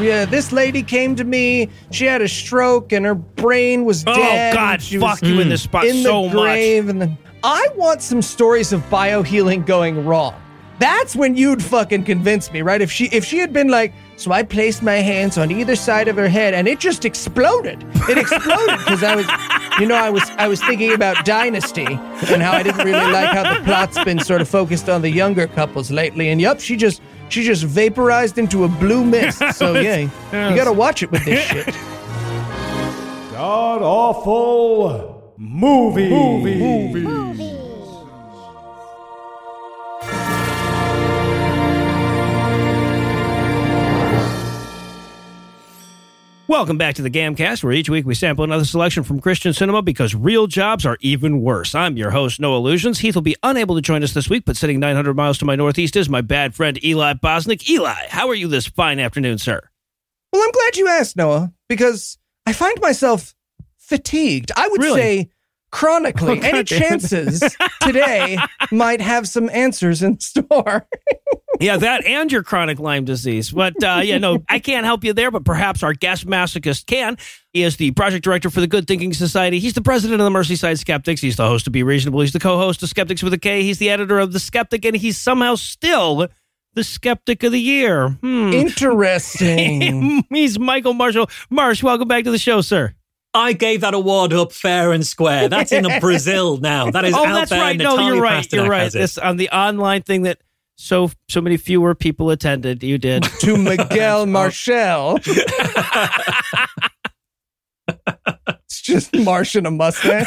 Yeah, this lady came to me. She had a stroke and her brain was Oh, dead. Oh God, she fuck was you in this spot in so the much. grave. And then I want some stories of biohealing going wrong. That's when you'd fucking convince me, right? If she if she had been like, so I placed my hands on either side of her head and it just exploded. It exploded because I was, you know, I was I was thinking about Dynasty and how I didn't really like how the plot's been sort of focused on the younger couples lately. And yep, she just she just vaporized into a blue mist. So yeah, you gotta watch it with this shit. God awful movie. movie. movie. Welcome back to the Gamcast, where each week we sample another selection from Christian cinema because real jobs are even worse. I'm your host, Noah Lugeons. Heath will be unable to join us this week, but sitting 900 miles to my northeast is my bad friend Eli Bosnick. Eli, how are you this fine afternoon, sir? Well, I'm glad you asked, Noah, because I find myself fatigued. I would Really? say chronically. Oh, Any chances today might have some answers in store. Yeah, that and your chronic Lyme disease. But uh, yeah, no, I can't help you there, but perhaps our guest masochist can. He is the project director for the Good Thinking Society. He's the president of the Merseyside Skeptics. He's the host of Be Reasonable. He's the co-host of Skeptics with a K. He's the editor of The Skeptic, and he's somehow still the Skeptic of the Year. Hmm. Interesting. he's Michael Marshall. Marsh, welcome back to the show, sir. I gave that award up fair and square. That's in Brazil now. That is oh, out that's there. right. No, Natalia you're right. Pasternak You're right. has it. This on the online thing that so so many fewer people attended. You did. to Miguel Marshall. it's just Marsh and a mustache.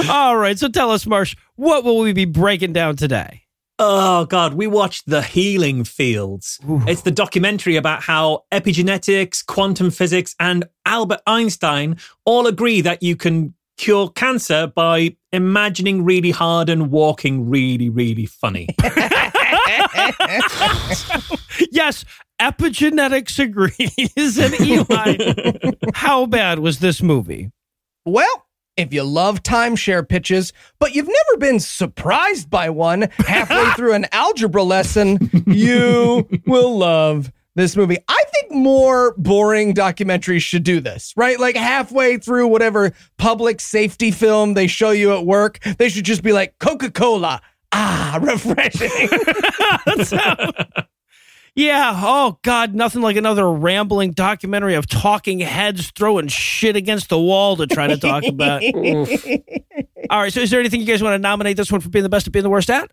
All right. So tell us, Marsh, what will we be breaking down today? Oh God, we watched The Healing Fields. It's the documentary about how epigenetics, quantum physics, and Albert Einstein all agree that you can cure cancer by imagining really hard and walking really, really funny. Yes, epigenetics agrees. and Eli, how bad was this movie? Well, if you love timeshare pitches, but you've never been surprised by one halfway through an algebra lesson, you will love this movie. I think more boring documentaries should do this, right? Like halfway through whatever public safety film they show you at work, they should just be like Coca Cola. Ah, refreshing. Yeah. Oh God, nothing like another rambling documentary of talking heads throwing shit against the wall to try to talk about. All right. So, is there anything you guys want to nominate this one for being the best at being the worst at?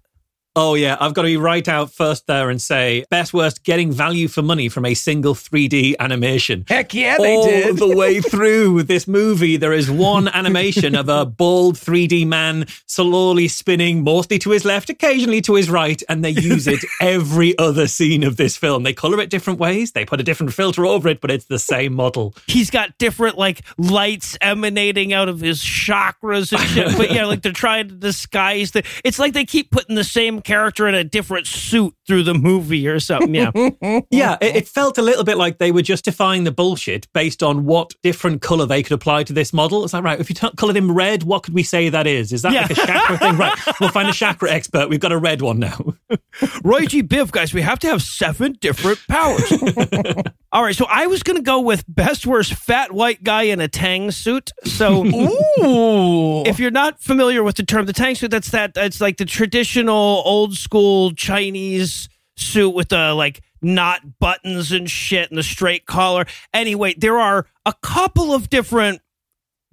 Oh yeah, I've got to be right out first there and say best worst getting value for money from a single 3D animation. Heck yeah, they All did. the way through this movie, there is one animation of a bald 3D man slowly spinning, mostly to his left, occasionally to his right, and they use it every other scene of this film. They color it different ways, they put a different filter over it, but it's the same model. He's got different like lights emanating out of his chakras and shit. but yeah, like they're trying to disguise the. It's like they keep putting the same character in a different suit through the movie or something. Yeah. Yeah, it, it felt a little bit like they were justifying the bullshit based on what different color they could apply to this model. It's like, right, if you t- colored him red, what could we say that is? Is that Yeah. like a chakra thing? Right, we'll find a chakra expert. We've got a red one now. Roy G. Biv, guys, we have to have seven different powers. All right, so I was going to go with best worst fat white guy in a Tang suit. So Ooh. if you're not familiar with the term, the Tang suit, that's that. it's like the traditional old school Chinese suit with the like not buttons and shit and the straight collar. Anyway, there are a couple of different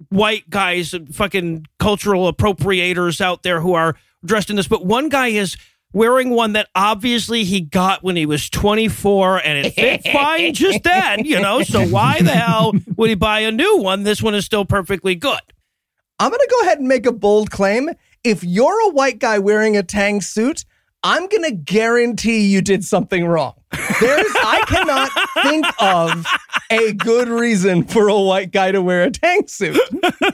white guys, fucking cultural appropriators out there who are dressed in this, but one guy is wearing one that obviously he got when he was 24 and it fit fine just then, you know. So why the hell would he buy a new one? This one is still perfectly good. I'm going to go ahead and make a bold claim. If you're a white guy wearing a Tang suit, I'm going to guarantee you did something wrong. There's, I cannot think of a good reason for a white guy to wear a Tang suit.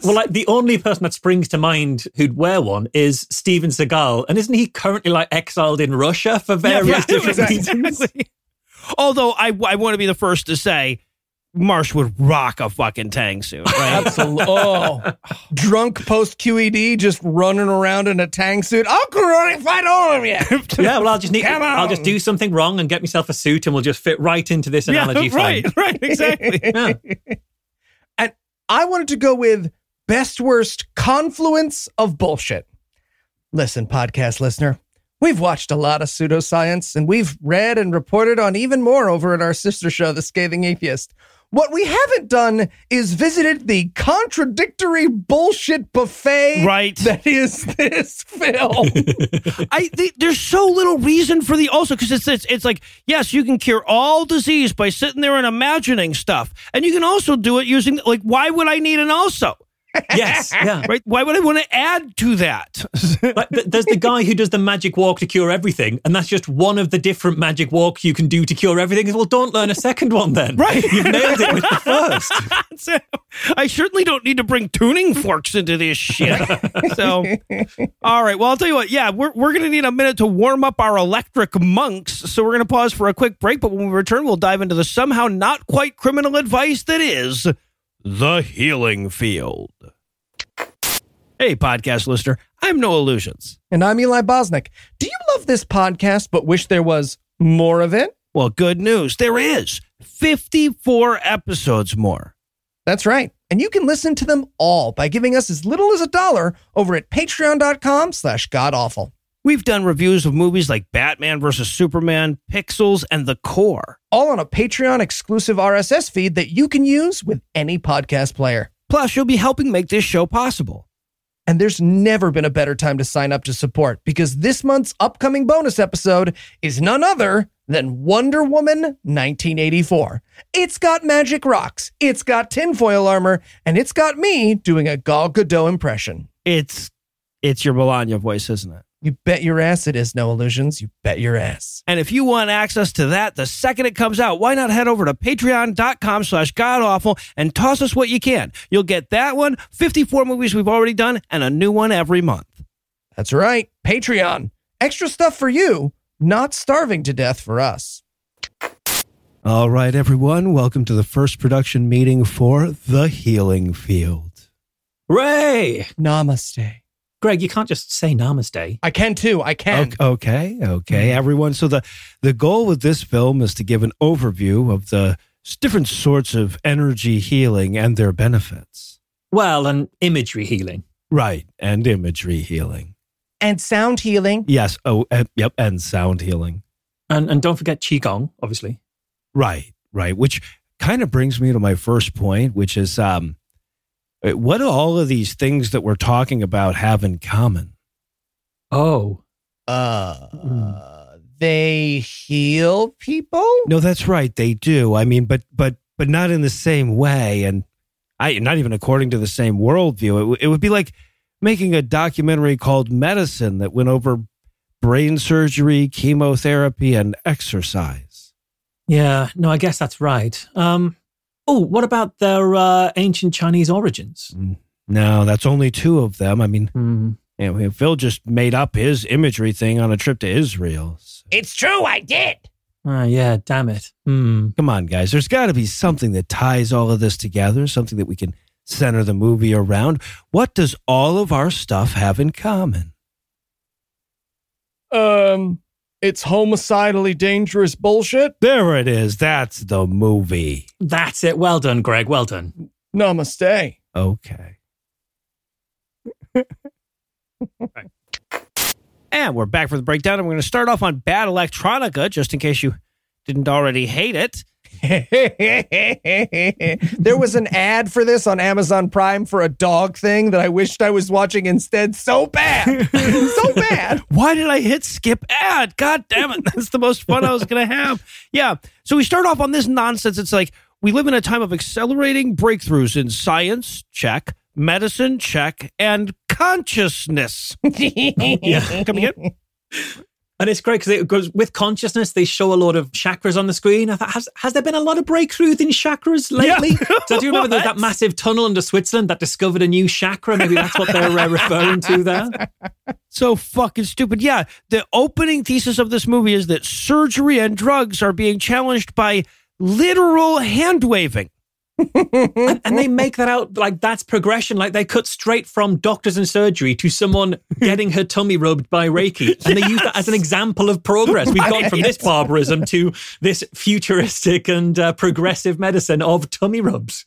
well, like the only person that springs to mind who'd wear one is Steven Seagal, and isn't he currently like exiled in Russia for various Yeah, different exactly. reasons? Although I, I want to be the first to say, Marsh would rock a fucking tang suit, right? Absolutely. Oh, drunk post QED, just running around in a tang suit. I'll karate fight all of you. Yeah, well, I'll just need. Come on. I'll just do something wrong and get myself a suit, and we'll just fit right into this yeah, analogy. right, fine. right, exactly. Yeah. And I wanted to go with best worst confluence of bullshit. Listen, podcast listener, we've watched a lot of pseudoscience and we've read and reported on even more over at our sister show, The Scathing Atheist. What we haven't done is visited the contradictory bullshit buffet Right. that is this film. I they, there's so little reason for the also because it's, it's it's like yes you can cure all disease by sitting there and imagining stuff and you can also do it using like why would I need an also Yes. Yeah. right why would I want to add to that Like, there's the guy who does the magic walk to cure everything, and that's just one of the different magic walks you can do to cure everything. Well, don't learn a second one then. Right. You've nailed it with the first. So, I certainly don't need to bring tuning forks into this shit. So, all right. Well, I'll tell you what. Yeah, we're, we're going to need a minute to warm up our electric monks. So, we're going to pause for a quick break. But when we return, we'll dive into the somehow not quite criminal advice that is the healing field. Hey, podcast listener. I'm Noah Lugeons. and I'm Eli Bosnick. Do you love this podcast but wish there was more of it? Well, good news. There is 54 episodes more. That's right. And you can listen to them all by giving us as little as a dollar over at patreon.com slash godawful. We've done reviews of movies like Batman vs. Superman, Pixels, and The Core. All on a Patreon exclusive RSS feed that you can use with any podcast player. Plus, you'll be helping make this show possible. And there's never been a better time to sign up to support because this month's upcoming bonus episode is none other than Wonder Woman 1984. It's got magic rocks, it's got tinfoil armor, and it's got me doing a Gal Gadot impression. It's it's your Melania voice, isn't it? You bet your ass it is Noah Lugeons. You bet your ass. And if you want access to that the second it comes out, why not head over to patreon.com slash godawful and toss us what you can. You'll get that one, 54 movies we've already done, and a new one every month. That's right, Patreon. Extra stuff for you, not starving to death for us. All right, everyone, welcome to the first production meeting for The Healing Field. Ray! Namaste. Greg, you can't just say namaste. I can too. I can. Okay, okay, everyone. So the the goal with this film is to give an overview of the different sorts of energy healing and their benefits. Well, and imagery healing. Right, and imagery healing. And sound healing. Yes. Oh, uh, yep, and sound healing. And, and don't forget Qigong, obviously. Right, right. Which kind of brings me to my first point, which is um, what do all of these things that we're talking about have in common? Oh. Uh, they heal people. No, that's right. They do. I mean, but but but not in the same way, and I not even according to the same worldview. It, w- it would be like making a documentary called Medicine that went over brain surgery, chemotherapy, and exercise. Yeah, no, I guess that's right. Um, oh, what about their uh, ancient Chinese origins? No, that's only two of them. I mean, you know, Phil just made up his imagery thing on a trip to Israel. So- It's true. I did. Ah, yeah, damn it. Hmm. Come on, guys. There's got to be something that ties all of this together, something that we can center the movie around. What does all of our stuff have in common? Um, it's homicidally dangerous bullshit. There it is. That's the movie. That's it. Well done, Greg. Well done. Namaste. Okay. and we're back for the breakdown. And we're going to start off on Bad Electronica, just in case you didn't already hate it. there was an ad for this on Amazon Prime for a dog thing that I wished I was watching instead so bad. so bad. Why did I hit skip ad? God damn it. That's the most fun I was going to have. Yeah. So we start off on this nonsense. It's like we live in a time of accelerating breakthroughs in science, check, medicine, check, and consciousness. Oh, yeah. Come again? And it's great because it goes with consciousness. They show a lot of chakras on the screen. I thought, has, has there been a lot of breakthroughs in chakras lately? Yeah. So I do remember there was that massive tunnel under Switzerland that discovered a new chakra. Maybe that's what they're uh, referring to there. So fucking stupid. Yeah. The opening thesis of this movie is that surgery and drugs are being challenged by literal hand waving. And, and they make that out like that's progression. Like they cut straight from doctors and surgery to someone getting her tummy rubbed by Reiki. And they use that as an example of progress. We've gone from this barbarism to this futuristic and uh, progressive medicine of tummy rubs.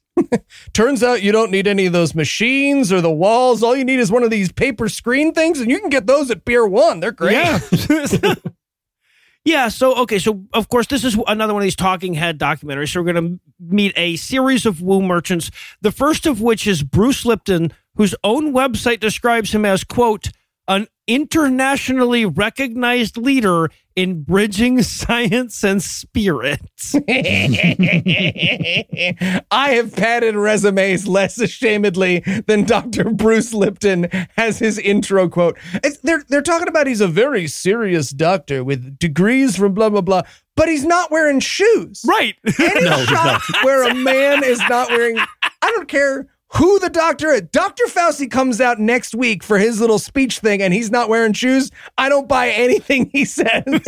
Turns out you don't need any of those machines or the walls. All you need is one of these paper screen things, and you can get those at Pier One. They're great. Yeah. yeah. So, okay. So, of course, this is another one of these talking head documentaries. So, we're going to meet a series of woo merchants. The first of which is Bruce Lipton, whose own website describes him as, quote, an internationally recognized leader in bridging science and spirit. I have padded resumes less ashamedly than Dr. Bruce Lipton has his intro quote. It's, they're they're talking about he's a very serious doctor with degrees from blah blah blah, but he's not wearing shoes. Right. Any No, he's shot where a man is not wearing I don't care who the doctor is. Dr. Fauci comes out next week for his little speech thing and he's not wearing shoes. I don't buy anything he says.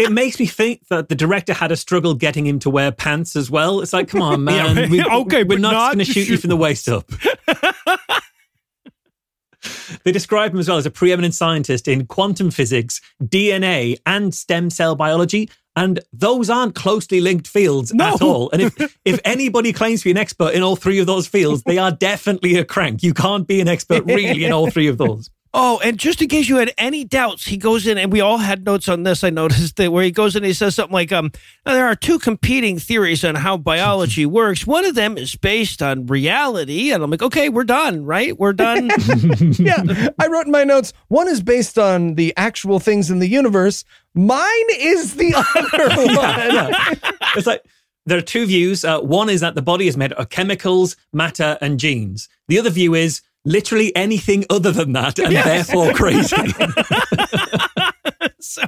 It makes me think that the director had a struggle getting him to wear pants as well. It's like, come on, man. Yeah, We, okay, we're but not, not going to shoot you from the waist up. they describe him as well as a preeminent scientist in quantum physics, DNA, and stem cell biology. And those aren't closely linked fields No. at all. And if, if anybody claims to be an expert in all three of those fields, they are definitely a crank. You can't be an expert really in all three of those. Oh, and just in case you had any doubts, he goes in, and we all had notes on this. I noticed that where he goes in, he says something like, "Um, there are two competing theories on how biology works. One of them is based on reality." And I'm like, "Okay, we're done, right? We're done." yeah, I wrote in my notes. One is based on the actual things in the universe. Mine is the other one. It's like there are two views. Uh, one is that the body is made of chemicals, matter, and genes. The other view is literally anything other than that, and therefore crazy. so,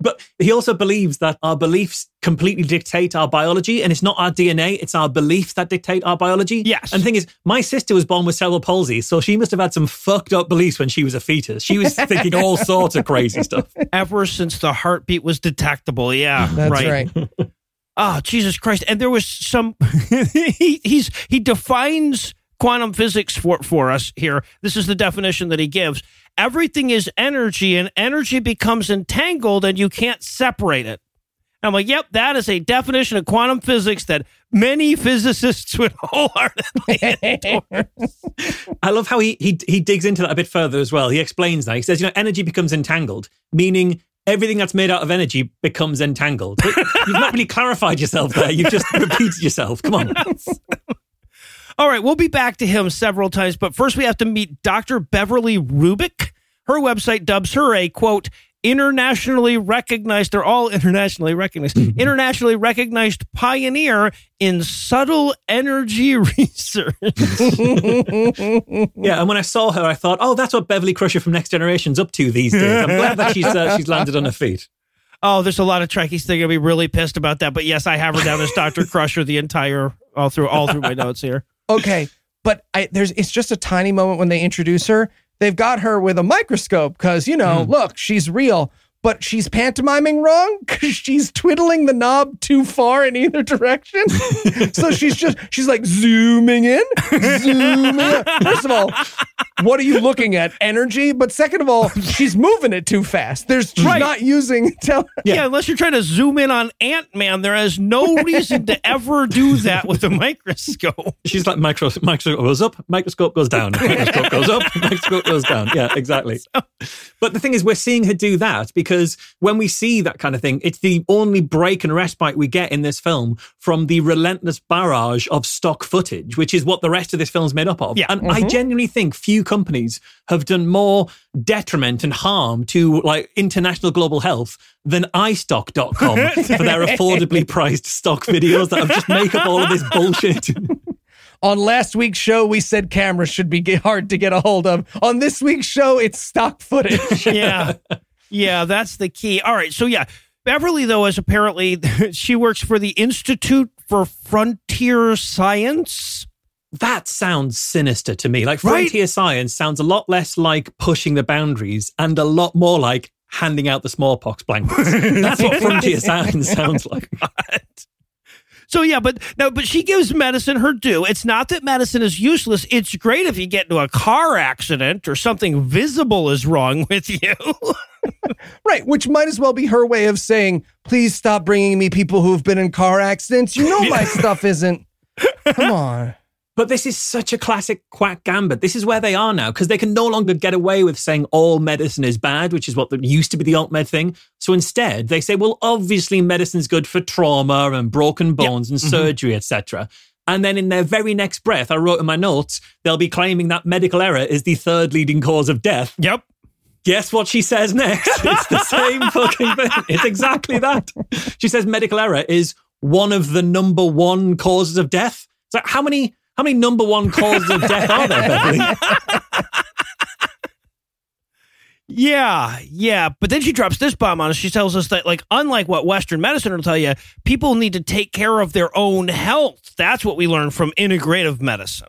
but he also believes that our beliefs completely dictate our biology, and it's not our DNA; it's our beliefs that dictate our biology. Yes. And the thing is, my sister was born with cerebral palsy, so she must have had some fucked up beliefs when she was a fetus. She was thinking all sorts of crazy stuff. ever since the heartbeat was detectable, yeah, That's right. Oh, Jesus Christ. And there was some he he's he defines quantum physics for for us here. This is the definition that he gives. Everything is energy and energy becomes entangled and you can't separate it. And I'm like, yep, that is a definition of quantum physics that many physicists would wholeheartedly endorse. I love how he, he he digs into that a bit further as well. He explains that. He says, you know, energy becomes entangled, meaning everything that's made out of energy becomes entangled. You've not really clarified yourself there. You've just repeated yourself. Come on. All right, we'll be back to him several times, but first we have to meet Dr. Beverly Rubik. Her website dubs her a quote internationally recognized they're all internationally recognized internationally recognized pioneer in subtle energy research Yeah, and when I saw her, I thought, oh, that's what Beverly Crusher from Next Generation's up to these days. I'm glad that she's uh, she's landed on her feet. oh there's a lot of trekkies that are gonna be really pissed about that but yes i have her down as dr crusher the entire all through all through my notes here Okay, but I, there's it's just a tiny moment when they introduce her. They've got her with a microscope because you know, mm. look, she's real, but she's pantomiming wrong because she's twiddling the knob too far in either direction. so she's just she's like zooming in, zooming. out. First of all, what are you looking at? Energy, but second of all, she's moving it too fast. There's she's Right. not using. Tele- yeah. unless you're trying to zoom in on ant-man there is no reason to ever do that with a microscope She's like micro, microscope goes up, microscope goes down, microscope goes up, microscope goes down. Yeah, exactly. But the thing is, we're seeing her do that because when we see that kind of thing, it's the only break and respite we get in this film from the relentless barrage of stock footage, which is what the rest of this film's made up of. Yeah. And I mm-hmm. genuinely think few companies have done more detriment and harm to like international global health than iStock.com for their affordably priced stock videos that have just make up all of this bullshit. On last week's show, we said cameras should be hard to get a hold of. On this week's show, it's stock footage. yeah. Yeah, that's the key. All right. So, yeah, Beverly, though, is apparently she works for the Institute for Frontier Science. That sounds sinister to me. Like Right? frontier science sounds a lot less like pushing the boundaries and a lot more like handing out the smallpox blankets. That's what frontier science sounds like. So yeah, but no, but she gives medicine her due. It's not that medicine is useless. It's great if you get into a car accident or something visible is wrong with you. Right, which might as well be her way of saying, please stop bringing me people who have been in car accidents. You know my stuff isn't. Come on. But this is such a classic quack gambit. This is where they are now because they can no longer get away with saying all medicine is bad, which is what the, used to be the alt med thing. So instead, they say, well, obviously medicine's good for trauma and broken bones and mm-hmm. surgery, etc. And then in their very next breath, I wrote in my notes, they'll be claiming that medical error is the third leading cause of death. yep. Guess what she says next? It's the same fucking thing. It's exactly that. She says medical error is one of the number one causes of death. So how many how many number one causes of death are there, Beverly? Yeah, yeah. But then she drops this bomb on us. She tells us that, like, unlike what Western medicine will tell you, people need to take care of their own health. That's what we learn from integrative medicine.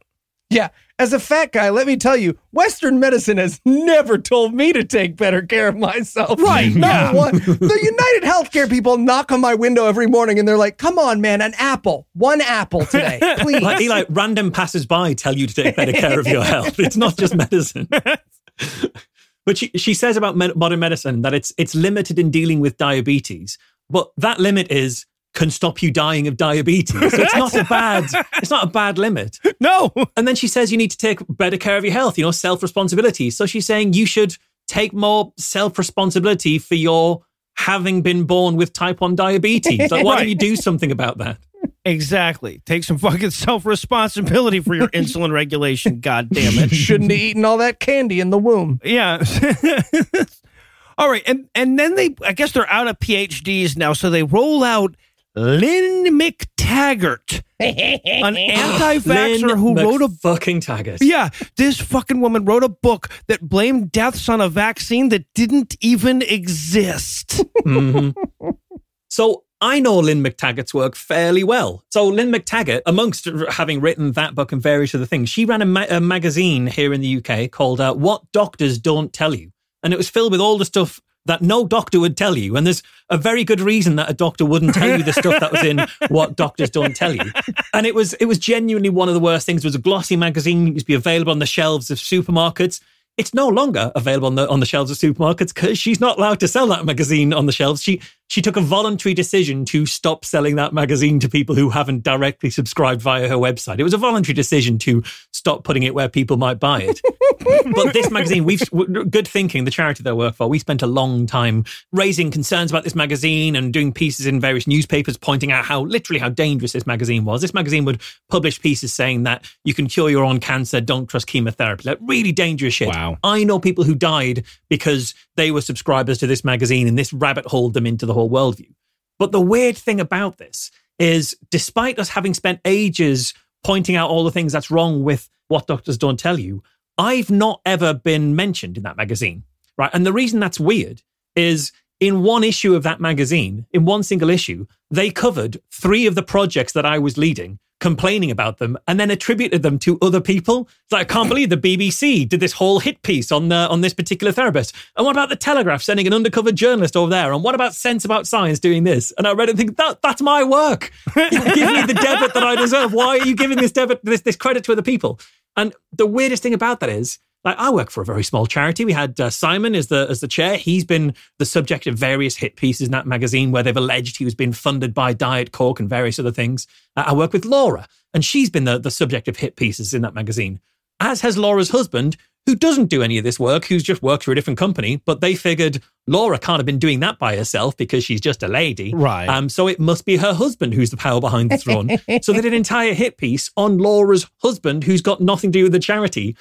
Yeah, as a fat guy, let me tell you, Western medicine has never told me to take better care of myself. Right, Not yeah. one. The United Healthcare people knock on my window every morning and they're like, come on, man, an apple. One apple today, please. Like, like random passers-by tell you to take better care of your health. It's not just medicine. but she, she says about modern medicine that it's it's limited in dealing with diabetes, but that limit is can stop you dying of diabetes. So it's not a bad it's not a bad limit. No. And then she says you need to take better care of your health, you know, self responsibility. So she's saying you should take more self responsibility for your having been born with type 1 diabetes. Like, why don't you do something about that? Exactly. Take some fucking self responsibility for your insulin regulation. God damn it. Shouldn't have eaten all that candy in the womb. Yeah. All right, and and then they, I guess they're out of PhDs now, so they roll out Lynn McTaggart, an anti-vaxxer who wrote a fucking Taggart. yeah. This fucking woman wrote a book that blamed deaths on a vaccine that didn't even exist. So I know Lynn McTaggart's work fairly well. So Lynn McTaggart, amongst having written that book and various other things, she ran a, ma- a magazine here in the UK called uh, "What Doctors Don't Tell You," and it was filled with all the stuff that no doctor would tell you. And there's a very good reason that a doctor wouldn't tell you the stuff that was in "What Doctors Don't Tell You." And it was it was genuinely one of the worst things. It was a glossy magazine. It used to be available on the shelves of supermarkets. It's no longer available on the on the shelves of supermarkets because she's not allowed to sell that magazine on the shelves. She she took a voluntary decision to stop selling that magazine to people who haven't directly subscribed via her website. It was a voluntary decision to stop putting it where people might buy it. but this magazine, we've good thinking. The charity that I work for, we spent a long time raising concerns about this magazine and doing pieces in various newspapers pointing out how literally how dangerous this magazine was. This magazine would publish pieces saying that you can cure your own cancer, don't trust chemotherapy, like really dangerous shit. Wow. I know people who died because they were subscribers to this magazine and this rabbit holed them into the whole worldview. But the weird thing about this is, despite us having spent ages pointing out all the things that's wrong with what doctors don't tell you, I've not ever been mentioned in that magazine. Right. And the reason that's weird is in one issue of that magazine, in one single issue, they covered three of the projects that I was leading, complaining about them, and then attributed them to other people. It's like, I can't believe the BBC did this whole hit piece on the, on this particular therapist. And what about the Telegraph sending an undercover journalist over there? And what about Sense About Science doing this? And I read it and think, that, that's my work. Give me the debit that I deserve. Why are you giving this debit, this, this credit to other people? And the weirdest thing about that is, like I work for a very small charity. We had uh, Simon as the as the chair. He's been the subject of various hit pieces in that magazine where they've alleged he was being funded by Diet Coke and various other things. Uh, I work with Laura, and she's been the the subject of hit pieces in that magazine. As has Laura's husband, who doesn't do any of this work, who's just worked for a different company. But they figured Laura can't have been doing that by herself because she's just a lady, Right. Um, so it must be her husband who's the power behind the throne. so they did an entire hit piece on Laura's husband, who's got nothing to do with the charity.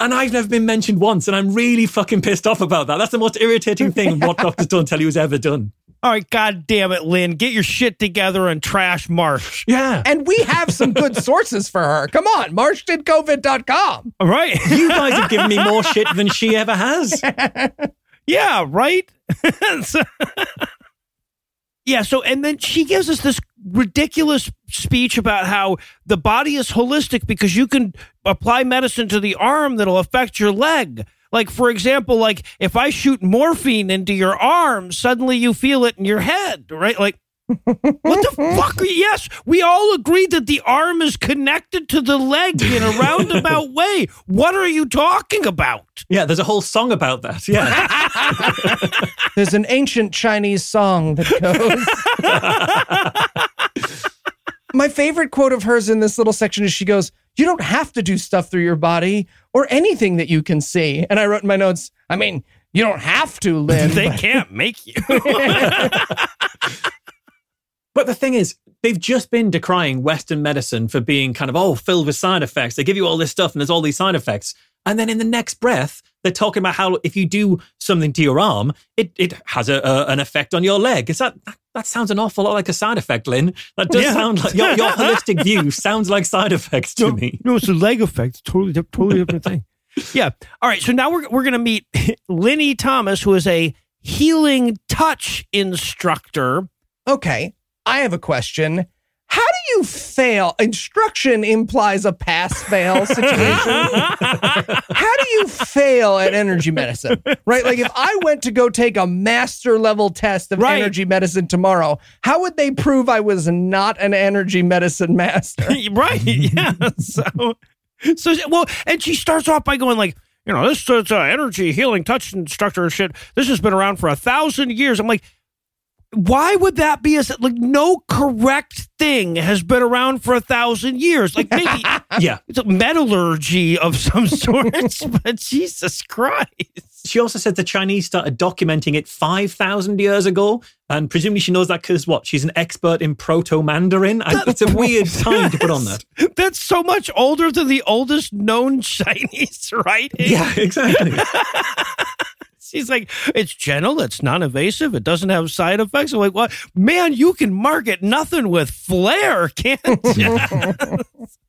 And I've never been mentioned once, and I'm really fucking pissed off about that. That's the most irritating thing what Doctors Don't Tell You has ever done. All right, god damn it, Lynn, get your shit together and trash Marsh. Yeah. And we have some good sources for her. Come on, marshdidcovid.com. All right. You guys have given me more shit than she ever has. Yeah, right? Yeah, so and then she gives us this ridiculous speech about how the body is holistic because you can apply medicine to the arm that'll affect your leg. Like for example, like if I shoot morphine into your arm, suddenly you feel it in your head, right? Like What the fuck? Are you? Yes, we all agree that the arm is connected to the leg in a roundabout way. What are you talking about? Yeah, there's a whole song about that. Yeah. There's an ancient Chinese song that goes. My favorite quote of hers in this little section is she goes, You don't have to do stuff through your body or anything that you can see. And I wrote in my notes, I mean, you don't have to, Lynn. They can't make you. But the thing is, they've just been decrying Western medicine for being kind of, oh, filled with side effects. They give you all this stuff and there's all these side effects. And then in the next breath, they're talking about how if you do something to your arm, it, it has a, a, an effect on your leg. Is that, that sounds an awful lot like a side effect, Lynn. That does Yeah. sound like your, your holistic view sounds like side effects to me. No, it's a leg effect. Totally, totally different thing. Yeah. All right. So now we're we're gonna meet Linny Thomas, who is a healing touch instructor. Okay, I have a question. How do you fail? Instruction implies a pass fail situation. How do you fail at energy medicine? Right? Like if I went to go take a master level test of Right. energy medicine tomorrow, how would they prove I was not an energy medicine master? right. Yeah. So, so well, and she starts off by going like, you know, this is uh, energy healing touch instructor shit. This has been around for a thousand years. I'm like, why would that be a like no correct thing has been around for a thousand years? Like maybe Yeah. it's a metallurgy of some sort, but Jesus Christ. She also said the Chinese started documenting it 5,000 years ago. And presumably she knows that because what? She's an expert in Proto Mandarin. It's a weird time to put on that. That's so much older than the oldest known Chinese writing. Yeah, exactly. She's like, it's gentle, it's non invasive, it doesn't have side effects. I'm like, what? Man, you can market nothing with flair, can't you?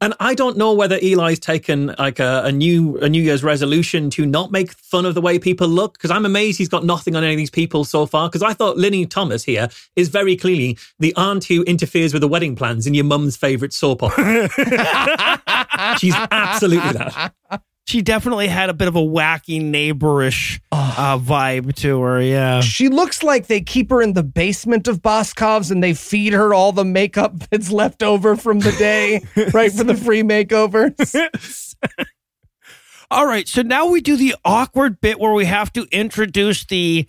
And I don't know whether Eli's taken like a, a new a New Year's resolution to not make fun of the way people look. Because I'm amazed he's got nothing on any of these people so far. Because I thought Linny Thomas here is very clearly the aunt who interferes with the wedding plans in your mum's favorite soap opera. She's absolutely that. She definitely had a bit of a wacky neighborish uh, vibe to her. Yeah. She looks like they keep her in the basement of Boscov's and they feed her all the makeup that's left over from the day, right, for the free makeovers. All right. So now we do the awkward bit where we have to introduce the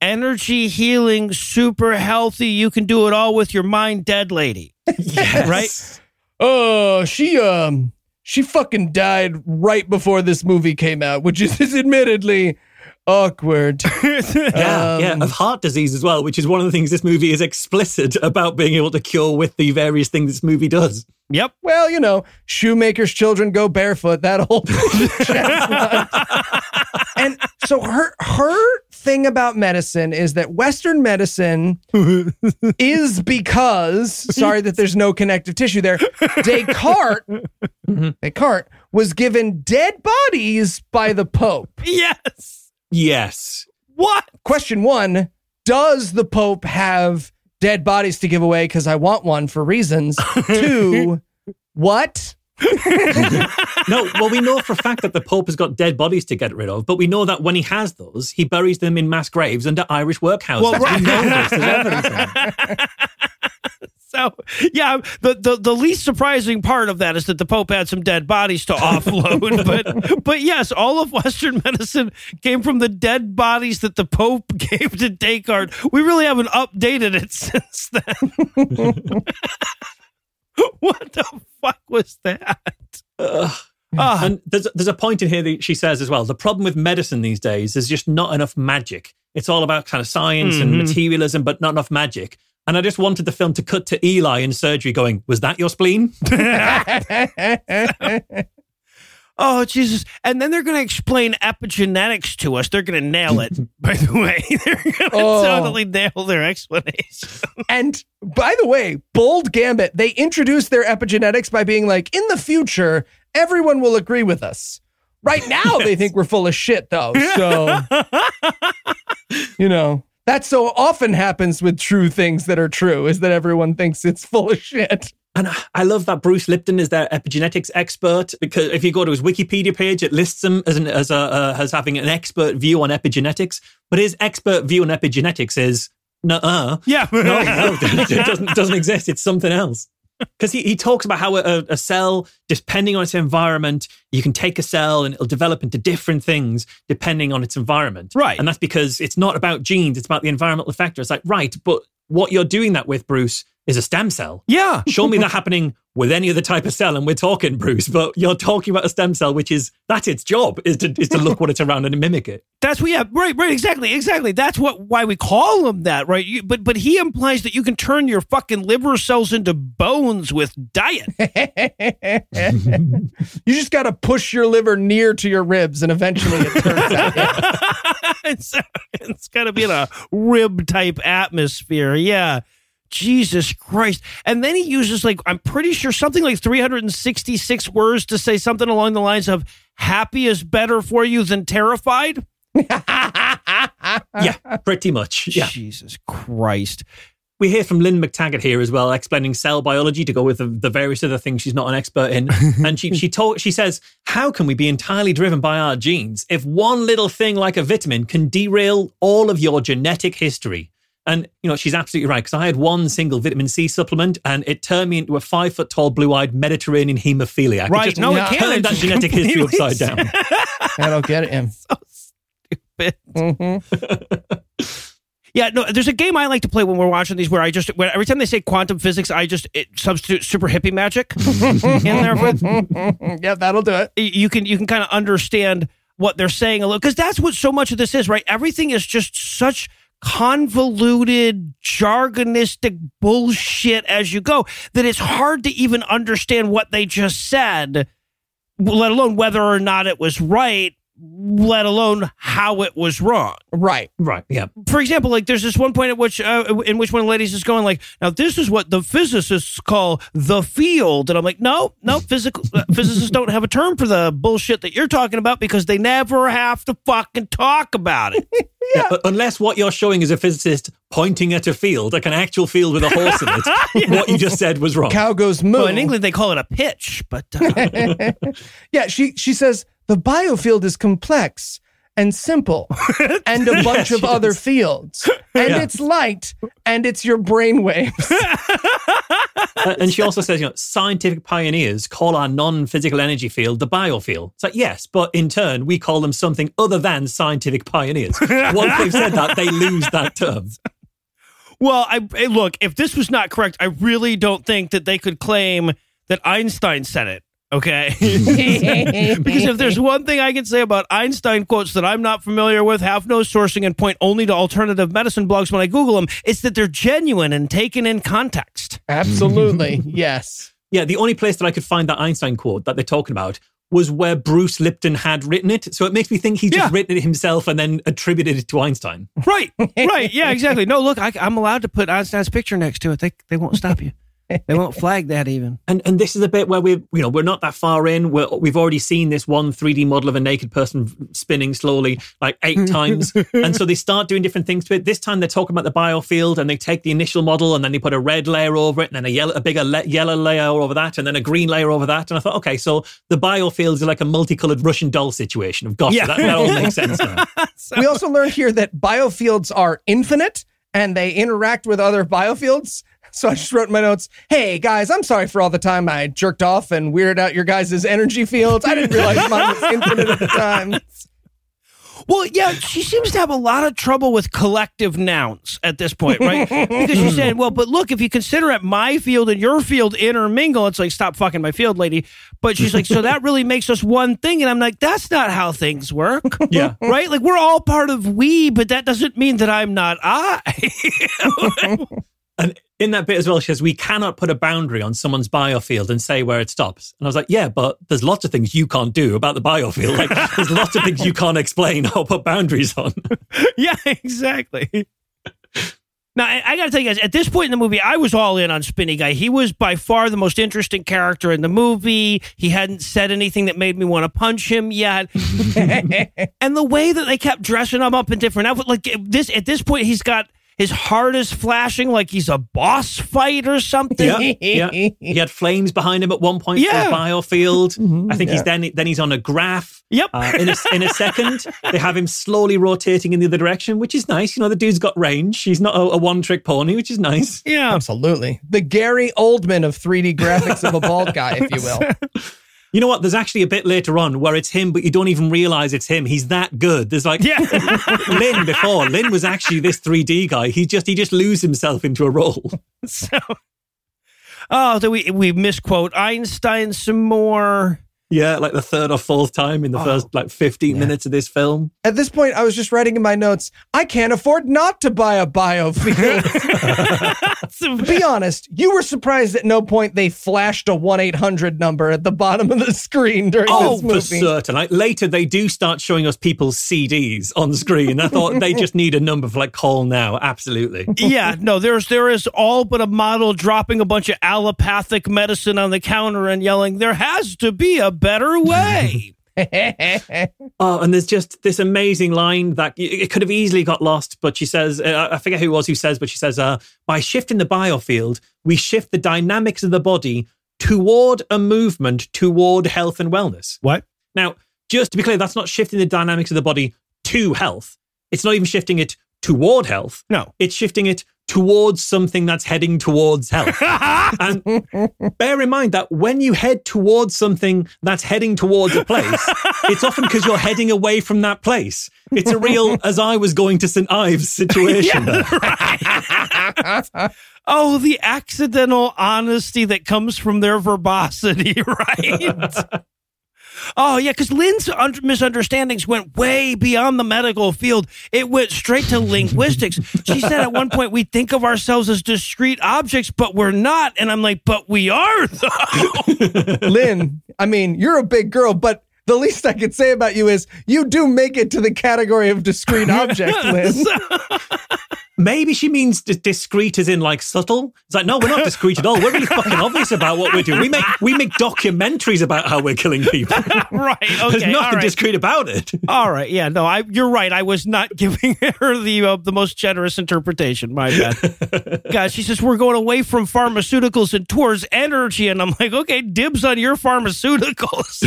energy healing, super healthy, you can do it all with your mind dead lady. Yes. Right? Oh, she um she fucking died right before this movie came out, which is, is admittedly awkward. Yeah, yeah, Um, of heart disease as well, which is one of the things this movie is explicit about being able to cure with the various things this movie does. Yep. Well, you know, shoemakers' children go barefoot. That whole chestnut. and so her her thing about medicine is that Western medicine is because sorry that there's no connective tissue there. Descartes mm-hmm. Descartes was given dead bodies by the Pope. Yes. Yes. What? Question one: Does the Pope have dead bodies to give away? Because I want one for reasons. Two, what? No, well, we know for a fact that the Pope has got dead bodies to get rid of, but we know that when he has those, he buries them in mass graves under Irish workhouses. Well, right. We know this. There's evidence. So yeah, the, the the least surprising part of that is that the Pope had some dead bodies to offload. but but yes, all of Western medicine came from the dead bodies that the Pope gave to Descartes. We really haven't updated it since then. what the fuck was that? Ah, And there's there's a point in here that she says as well. The problem with medicine these days is just not enough magic. It's all about kind of science and Mhm. materialism, but not enough magic. And I just wanted the film to cut to Eli in surgery, going, "Was that your spleen?" oh Jesus! And then they're going to explain epigenetics to us. They're going to nail it. by the way, they're going to Oh. totally nail their explanation. And by the way, bold gambit, they introduced their epigenetics by being like, in the future, everyone will agree with us. Right now, they think we're full of shit, though. So, you know, that so often happens with true things that are true, is that everyone thinks it's full of shit. And I- I love that Bruce Lipton is their epigenetics expert because if you go to his Wikipedia page, it lists him as an, as a uh, as having an expert view on epigenetics. But his expert view on epigenetics is nuh-uh. Yeah. no, no, it doesn't doesn't exist. It's something else. Because he, he talks about how a, a cell, depending on its environment, you can take a cell and it'll develop into different things depending on its environment. Right. And that's because it's not about genes, it's about the environmental factor. It's like, right, but what you're doing that with, Bruce, is a stem cell. yeah. Show me that happening with any other type of cell, and we're talking, Bruce. But you're talking about a stem cell, which is that's its job is to is to look what it's around and mimic it. That's what, yeah, right, right, exactly, exactly. That's what why we call him that, right? You, but but he implies that you can turn your fucking liver cells into bones with diet. you just got to push your liver near to your ribs, and eventually it turns out. yeah. it's it's got to be in a rib type atmosphere. Yeah. Jesus Christ. And then he uses like I'm pretty sure something like 366 words to say something along the lines of happy is better for you than terrified. Yeah, pretty much. Yeah. Jesus Christ. We hear from Lynn McTaggart here as well, explaining cell biology to go with the, the various other things she's not an expert in. and she she told she says, "How can we be entirely driven by our genes if one little thing like a vitamin can derail all of your genetic history?" And you know she's absolutely right because I had one single vitamin C supplement and it turned me into a five foot tall, blue eyed Mediterranean hemophiliac. Right. It just No, it yeah. can't. turned that genetic history upside down. I don't get it. Em. So stupid. Mhm. Yeah, no, there's a game I like to play when we're watching these where I just where every time they say quantum physics, I just it substitute super hippie magic in there. With, yeah, that'll do it. you can you can kind of understand what they're saying a little because that's what so much of this is, right? Everything is just such convoluted, jargonistic bullshit as you go that it's hard to even understand what they just said, let alone whether or not it was right, let alone how it was wrong Right. Right. Yeah. for example, like there's this one point at which uh, in which one of the ladies is going like, now this is what the physicists call the field, and I'm like, no, no, physical uh, physicists don't have a term for the bullshit that you're talking about because they never have to fucking talk about it. Yeah, u- unless what you're showing is a physicist pointing at a field, like an actual field with a horse in it, what you just said was wrong. Cow goes moo. well, in England they call it a pitch, but uh, yeah, she she says the biofield is complex and simple and a bunch of she other does. fields. And Yeah. it's light and it's your brain waves. Uh, and she also says, you know, scientific pioneers call our non-physical energy field the biofield. It's like, yes, but in turn, we call them something other than scientific pioneers. Once they've said that, they lose that term. well, I hey, look, if this was not correct, I really don't think that they could claim that Einstein said it. Okay. because if there's one thing I can say about Einstein quotes that I'm not familiar with, have no sourcing, and point only to alternative medicine blogs when I Google them, it's that they're genuine and taken in context. Absolutely. Yes. Yeah, the only place that I could find that Einstein quote that they're talking about was where Bruce Lipton had written it. So it makes me think he just Yeah. written it himself and then attributed it to Einstein. Right. Right. Yeah, exactly. No, look, I, I'm allowed to put Einstein's picture next to it. They, they won't stop you. They won't flag that even. And and this is a bit where we're you know we're not that far in. We're, we've already seen this one 3D model of a naked person spinning slowly like eight times, and so they start doing different things to it. This time they're talking about the biofield, and they take the initial model and then they put a red layer over it, and then a yellow, a bigger le- yellow layer over that, and then a green layer over that. And I thought, okay, so the biofield is like a multicolored Russian doll situation of gotcha. Yeah. That, that all makes sense now. We also learned here that biofields are infinite and they interact with other biofields. So I just wrote in my notes, hey guys, I'm sorry for all the time I jerked off and weirded out your guys' energy fields. I didn't realize mine was infinite at the time. Well, yeah, she seems to have a lot of trouble with collective nouns at this point, right? because she's saying, well, but look, if you consider it my field and your field intermingle, it's like, stop fucking my field, lady. But she's like, so that really makes us one thing. And I'm like, that's not how things work. Yeah. Right? Like, we're all part of we, but that doesn't mean that I'm not I. And in that bit as well, she says, We cannot put a boundary on someone's biofield and say where it stops. And I was like, Yeah, but there's lots of things you can't do about the biofield. Like, there's lots of things you can't explain or put boundaries on. yeah, exactly. Now, I, I got to tell you guys, at this point in the movie, I was all in on Spinny Guy. He was by far the most interesting character in the movie. He hadn't said anything that made me want to punch him yet. and the way that they kept dressing him up in different outfits, like this, at this point, he's got his heart is flashing like he's a boss fight or something. Yeah, yeah. He had flames behind him at one point Yeah. for a biofield. Mhm, I think he's then then he's on a graph. Yep. Uh, in a in a second, they have him slowly rotating in the other direction, which is nice. You know, the dude's got range. He's not a, a one trick pony, which is nice. yeah. Absolutely. The Gary Oldman of 3D graphics of a bald guy, if you will. You know what? There's actually a bit later on where it's him, but you don't even realize it's him. He's that good. There's like Yeah. Lynn before. Lynn was actually this 3D guy. He just he just lose himself into a role. so, oh, do we we misquote Einstein some more? Yeah, like the third or fourth time in the Oh. first like 15 minutes of this film. At this point, I was just writing in my notes, I can't afford not to buy a biofield. Be honest, you were surprised at no point they flashed a 1 800 number at the bottom of the screen during Oh, this movie. for movie. certain. Like later, they do start showing us people's CDs on screen. I thought they just need a number for like call now. Absolutely. yeah, no, there's there is all but a model dropping a bunch of allopathic medicine on the counter and yelling, "There has to be a better way." Oh, and there's just this amazing line that it could have easily got lost, but she says, uh, I forget who it was who says, but she says, uh, by shifting the biofield, we shift the dynamics of the body toward a movement toward health and wellness. What? Now, just to be clear, that's not shifting the dynamics of the body to health. It's not even shifting it toward health. No. It's shifting it towards something that's heading towards health. and bear in mind that when you head towards something that's heading towards a place, it's often because you're heading away from that place. It's a real, as I was going to St. Ives situation oh, the accidental honesty that comes from their verbosity, right? Oh yeah, because Lynn's un- misunderstandings went way beyond the medical field. It went straight to linguistics. She said at one point we think of ourselves as discrete objects, but we're not. And I'm like, but we are though. Lynn, I mean, you're a big girl, but the least I could say about you is you do make it to the category of discrete object, Lynn. Maybe she means d- discreet as in like subtle. It's like, no, we're not discreet at all. We're really fucking obvious about what we're doing. We make we make documentaries about how we're killing people. right? Okay. There's nothing right. discreet about it. All right. Yeah. No. I. You're right. I was not giving her the uh, the most generous interpretation. My bad. God, she says we're going away from pharmaceuticals and towards energy, and I'm like, okay, dibs on your pharmaceuticals.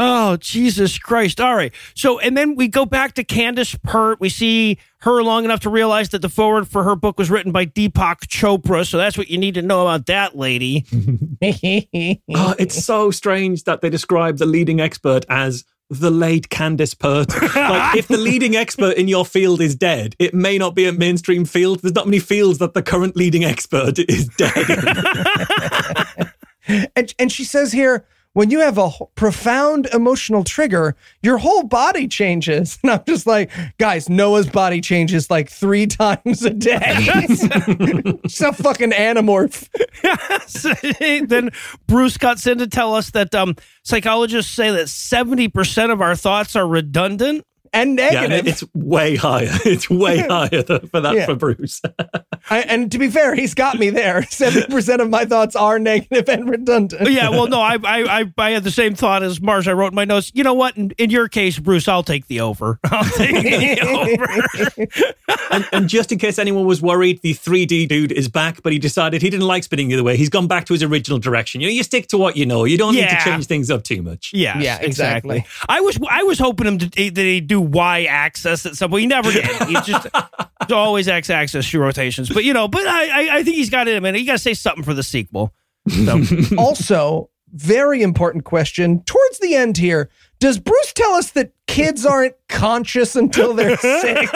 Oh Jesus Christ! All right. So, and then we go back to Candace Pert. We see her long enough to realize that the foreword for her book was written by Deepak Chopra. So that's what you need to know about that lady. Oh, it's so strange that they describe the leading expert as the late Candace Pert. like, if the leading expert in your field is dead, it may not be a mainstream field. There's not many fields that the current leading expert is dead. and, and she says here, when you have a profound emotional trigger, your whole body changes. And I'm just like, guys, Noah's body changes like three times a day. She's a fucking animorph. then Bruce got in to tell us that um, psychologists say that 70% of our thoughts are redundant. And negative. yeah, negative. it's way higher. It's way higher than, for that Yeah. for Bruce. I, and to be fair, he's got me there. 70% of my thoughts are negative and redundant. Yeah, well, no, I, I, I, I had the same thought as Marsh. I wrote in my notes, you know what? In, in your case, Bruce, I'll take the over. I'll take the over. and, and just in case anyone was worried, the 3D dude is back, but he decided he didn't like spinning the other way. He's gone back to his original direction. You know, you stick to what you know. You don't need to change things up too much. Yes, Yeah, exactly. I was I was hoping him to that he'd do Y axis at some point. He never did. He just it's always X axis rotations. But you know, but I I, I think he's got it. I mean, he got to say something for the sequel. So also, very important question towards the end here. Does Bruce tell us that kids aren't conscious until they're six?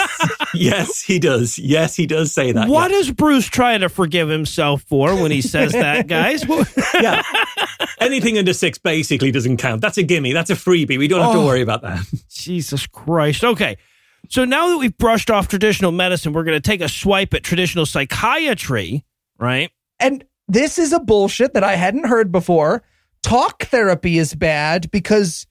Yes, he does. Yes, he does say that. what is Bruce trying to forgive himself for when he says that, guys? Yeah. Anything under six basically doesn't count. That's a gimme. That's a freebie. We don't have to Oh. worry about that. Jesus Christ. Okay. So now that we've brushed off traditional medicine, we're going to take a swipe at traditional psychiatry, right? And this is a bullshit that I hadn't heard before. Talk therapy is bad because,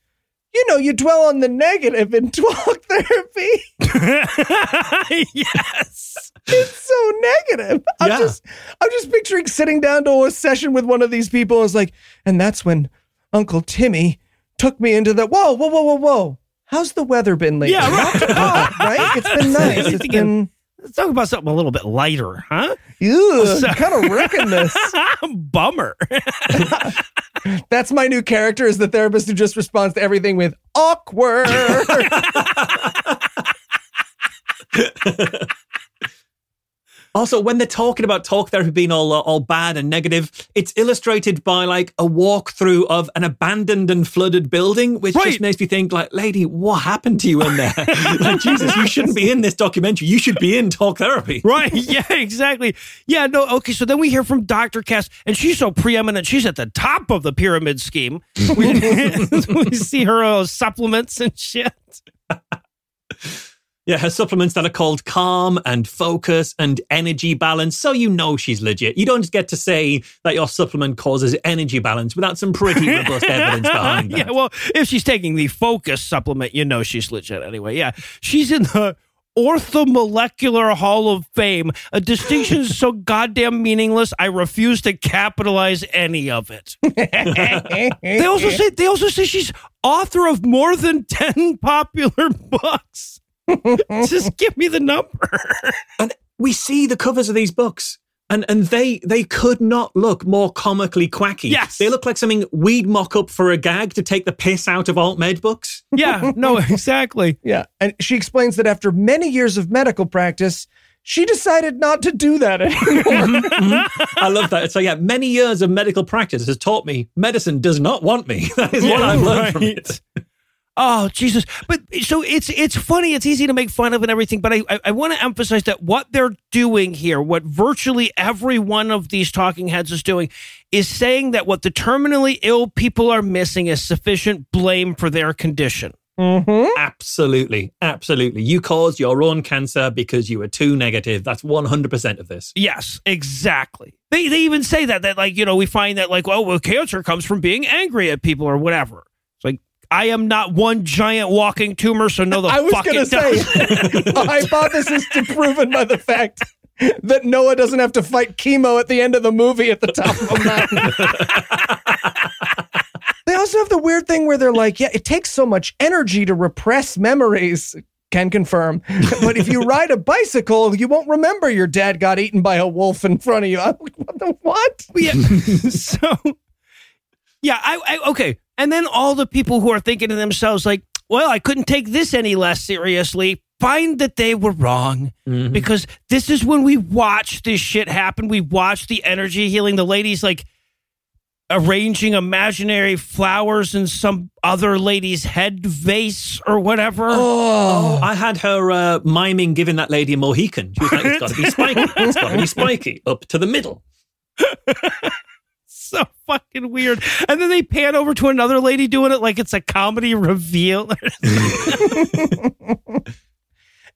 you know, you dwell on the negative in talk therapy. yes. It's so negative. I'm Yeah. just I'm just picturing sitting down to a session with one of these people. It's like, and that's when Uncle Timmy took me into the whoa, whoa, whoa, whoa, whoa. how's the weather been lately? Yeah, right. Not right? It's been nice. It's been. Let's talk about something a little bit lighter, huh? Ew, So- kind of wrecking this. Bummer. That's my new character is the therapist who just responds to everything with awkward. Also, when they're talking about talk therapy being all uh, all bad and negative, it's illustrated by like a walkthrough of an abandoned and flooded building, which Right. just makes me think, like, lady, what happened to you in there? like, Jesus, you shouldn't be in this documentary. You should be in talk therapy. Right. Yeah, exactly. Yeah, no, okay. So then we hear from Dr. Cass, and she's so preeminent. She's at the top of the pyramid scheme. We, we see her uh, supplements and shit. Yeah, her supplements that are called Calm and Focus and Energy Balance. So you know she's legit. You don't just get to say that your supplement causes energy balance without some pretty robust evidence behind that. yeah, well, if she's taking the focus supplement, you know she's legit anyway. Yeah, she's in the Orthomolecular Hall of Fame, a distinction so goddamn meaningless. I refuse to capitalize any of it. They also say they also say she's author of more than ten popular books. Just give me the number. and we see the covers of these books and and they they could not look more comically quacky Yes. they look like something we'd mock up for a gag to take the piss out of alt med books yeah, no, exactly. yeah. And she explains that after many years of medical practice, she decided not to do that anymore. Mm-hmm, mm-hmm. i love that so yeah many years of medical practice has taught me medicine does not want me that is what i've learned from it Oh Jesus! But so it's it's funny. It's easy to make fun of and everything. But I I, I want to emphasize that what they're doing here, what virtually every one of these talking heads is doing, is saying that what the terminally ill people are missing is sufficient blame for their condition. Mm-hmm. absolutely absolutely you caused your own cancer because you were too negative that's 100% of this Yes, exactly. They they even say that that like you know we find that like oh well cancer comes from being angry at people or whatever. I am not one giant walking tumor, so no the I was fuck to say, a hypothesis to proven by the fact that Noah doesn't have to fight chemo at the end of the movie at the top of a mountain. they also have the weird thing where they're like, yeah, it takes so much energy to repress memories. Can confirm. But if you ride a bicycle, you won't remember your dad got eaten by a wolf in front of you. I'm like, what the what? yeah. so, yeah, I, I okay. And then all the people who are thinking to themselves, like, well, I couldn't take this any less seriously. Find that they were wrong because this is when we watch this shit happen. We watch the energy healing. The ladies like arranging imaginary flowers in some other lady's head vase or whatever. Oh, I had her uh, miming giving that lady a Mohican. She was like, it's got to be spiky. It's got to be spiky. Up to the middle. so fucking weird. And then they pan over to another lady doing it like it's a comedy reveal.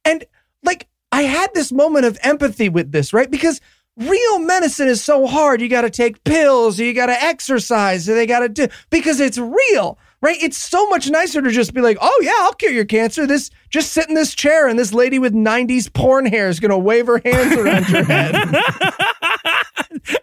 And like, I had this moment of empathy with this, right? Because real medicine is so hard. You got to take pills, you got to exercise, they got to do because it's real, right? It's so much nicer to just be like, oh, yeah, I'll cure your cancer. This just sit in this chair, and this lady with 90s porn hair is going to wave her hands around your head.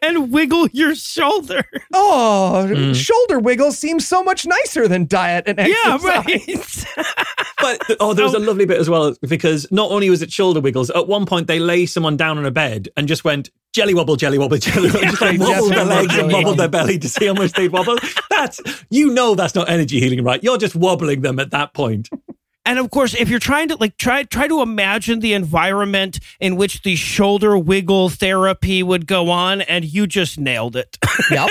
and wiggle your shoulder. Oh, mm. shoulder wiggle seems so much nicer than diet and exercise. Yeah, exercise. right. But oh, there was oh. a lovely bit as well because not only was it shoulder wiggles, at one point they lay someone down on a bed and just went jelly wobble, jelly wobble, jelly wobble, just like Yes, wobble their legs and jelly wobble wobble. their belly to see how much they'd wobble. That's you know that's not energy healing, right? You're just wobbling them at that point. And of course, if you're trying to like try try to imagine the environment in which the shoulder wiggle therapy would go on, and you just nailed it. Yep.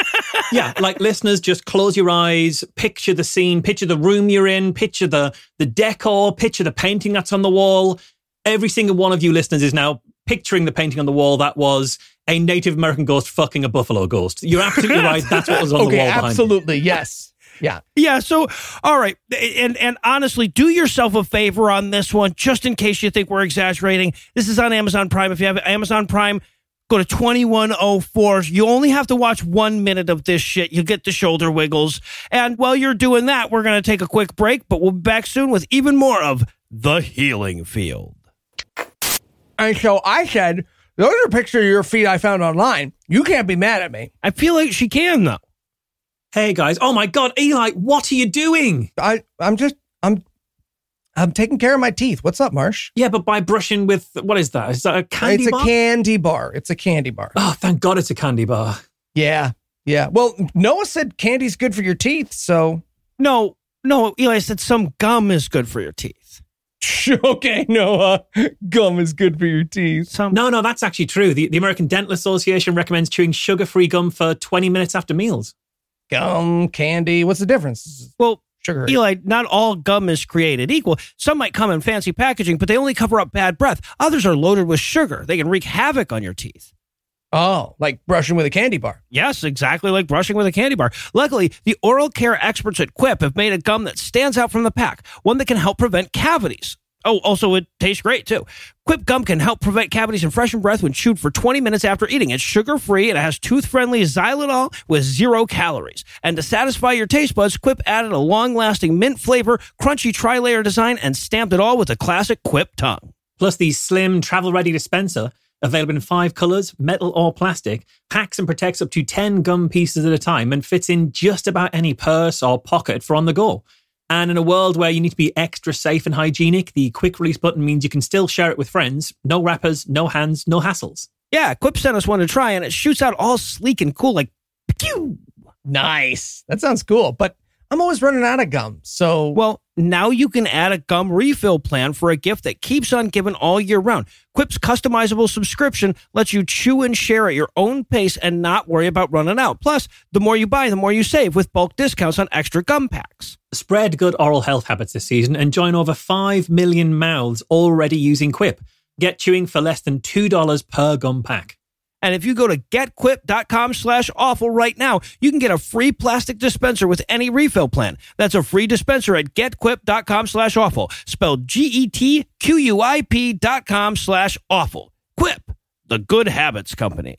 Yeah, like listeners, just close your eyes, picture the scene, picture the room you're in, picture the the decor, picture the painting that's on the wall. Every single one of you listeners is now picturing the painting on the wall that was a Native American ghost fucking a buffalo ghost. You're absolutely right. That's what was on the okay, wall behind. you. absolutely. Yes. Yeah. yeah. So, all right, and and honestly, do yourself a favor on this one, just in case you think we're exaggerating. This is on Amazon Prime. If you have Amazon Prime. Go to 2104. You only have to watch one minute of this shit. You get the shoulder wiggles. And while you're doing that, we're going to take a quick break, but we'll be back soon with even more of The Healing Field. And so I said, those are pictures of your feet I found online. You can't be mad at me. I feel like she can, though. Hey guys, oh my god, Eli, what are you doing? I, I'm just, I'm, I'm taking care of my teeth. What's up, Marsh? Yeah, but by brushing with what is that? Is that a candy bar? it's bar? a candy bar. It's a candy bar. oh, thank God it's a candy bar. Yeah. Yeah. Well, Noah said candy's good for your teeth, so No, no, Eli said some gum is good for your teeth. okay, Noah. Gum is good for your teeth. Some No, no, that's actually true. The, the American Dental Association recommends chewing sugar-free gum for 20 minutes after meals. Gum, candy. What's the difference? well, Sugar. Eli, not all gum is created equal. Some might come in fancy packaging, but they only cover up bad breath. Others are loaded with sugar. They can wreak havoc on your teeth. Oh, like brushing with a candy bar. Yes, exactly like brushing with a candy bar. Luckily, the oral care experts at Quip have made a gum that stands out from the pack, one that can help prevent cavities. Oh, also, it tastes great too. Quip gum can help prevent cavities and freshen breath when chewed for 20 minutes after eating. It's sugar free and it has tooth friendly xylitol with zero calories. And to satisfy your taste buds, Quip added a long lasting mint flavor, crunchy tri layer design, and stamped it all with a classic Quip tongue. Plus, the slim, travel-ready dispenser, available in five colors, metal or plastic, packs and protects up to 10 gum pieces at a time and fits in just about any purse or pocket for on the go. And in a world where you need to be extra safe and hygienic, the quick release button means you can still share it with friends. No wrappers, no hands, no hassles. Yeah, Quip sent us one to try, and it shoots out all sleek and cool like pew. Nice. That sounds cool. But I'm always running out of gum. So Well, now you can add a gum refill plan for a gift that keeps on giving all year round. Quip's customizable subscription lets you chew and share at your own pace and not worry about running out. Plus, the more you buy, the more you save with bulk discounts on extra gum packs. Spread good oral health habits this season and join over 5 million mouths already using Quip. Get chewing for less than $2 per gum pack. And if you go to getquip.com slash awful right now, you can get a free plastic dispenser with any refill plan. That's a free dispenser at getquip.com slash awful. Spelled G-E-T-Q-U-I-P dot com slash awful. Quip, the good habits company.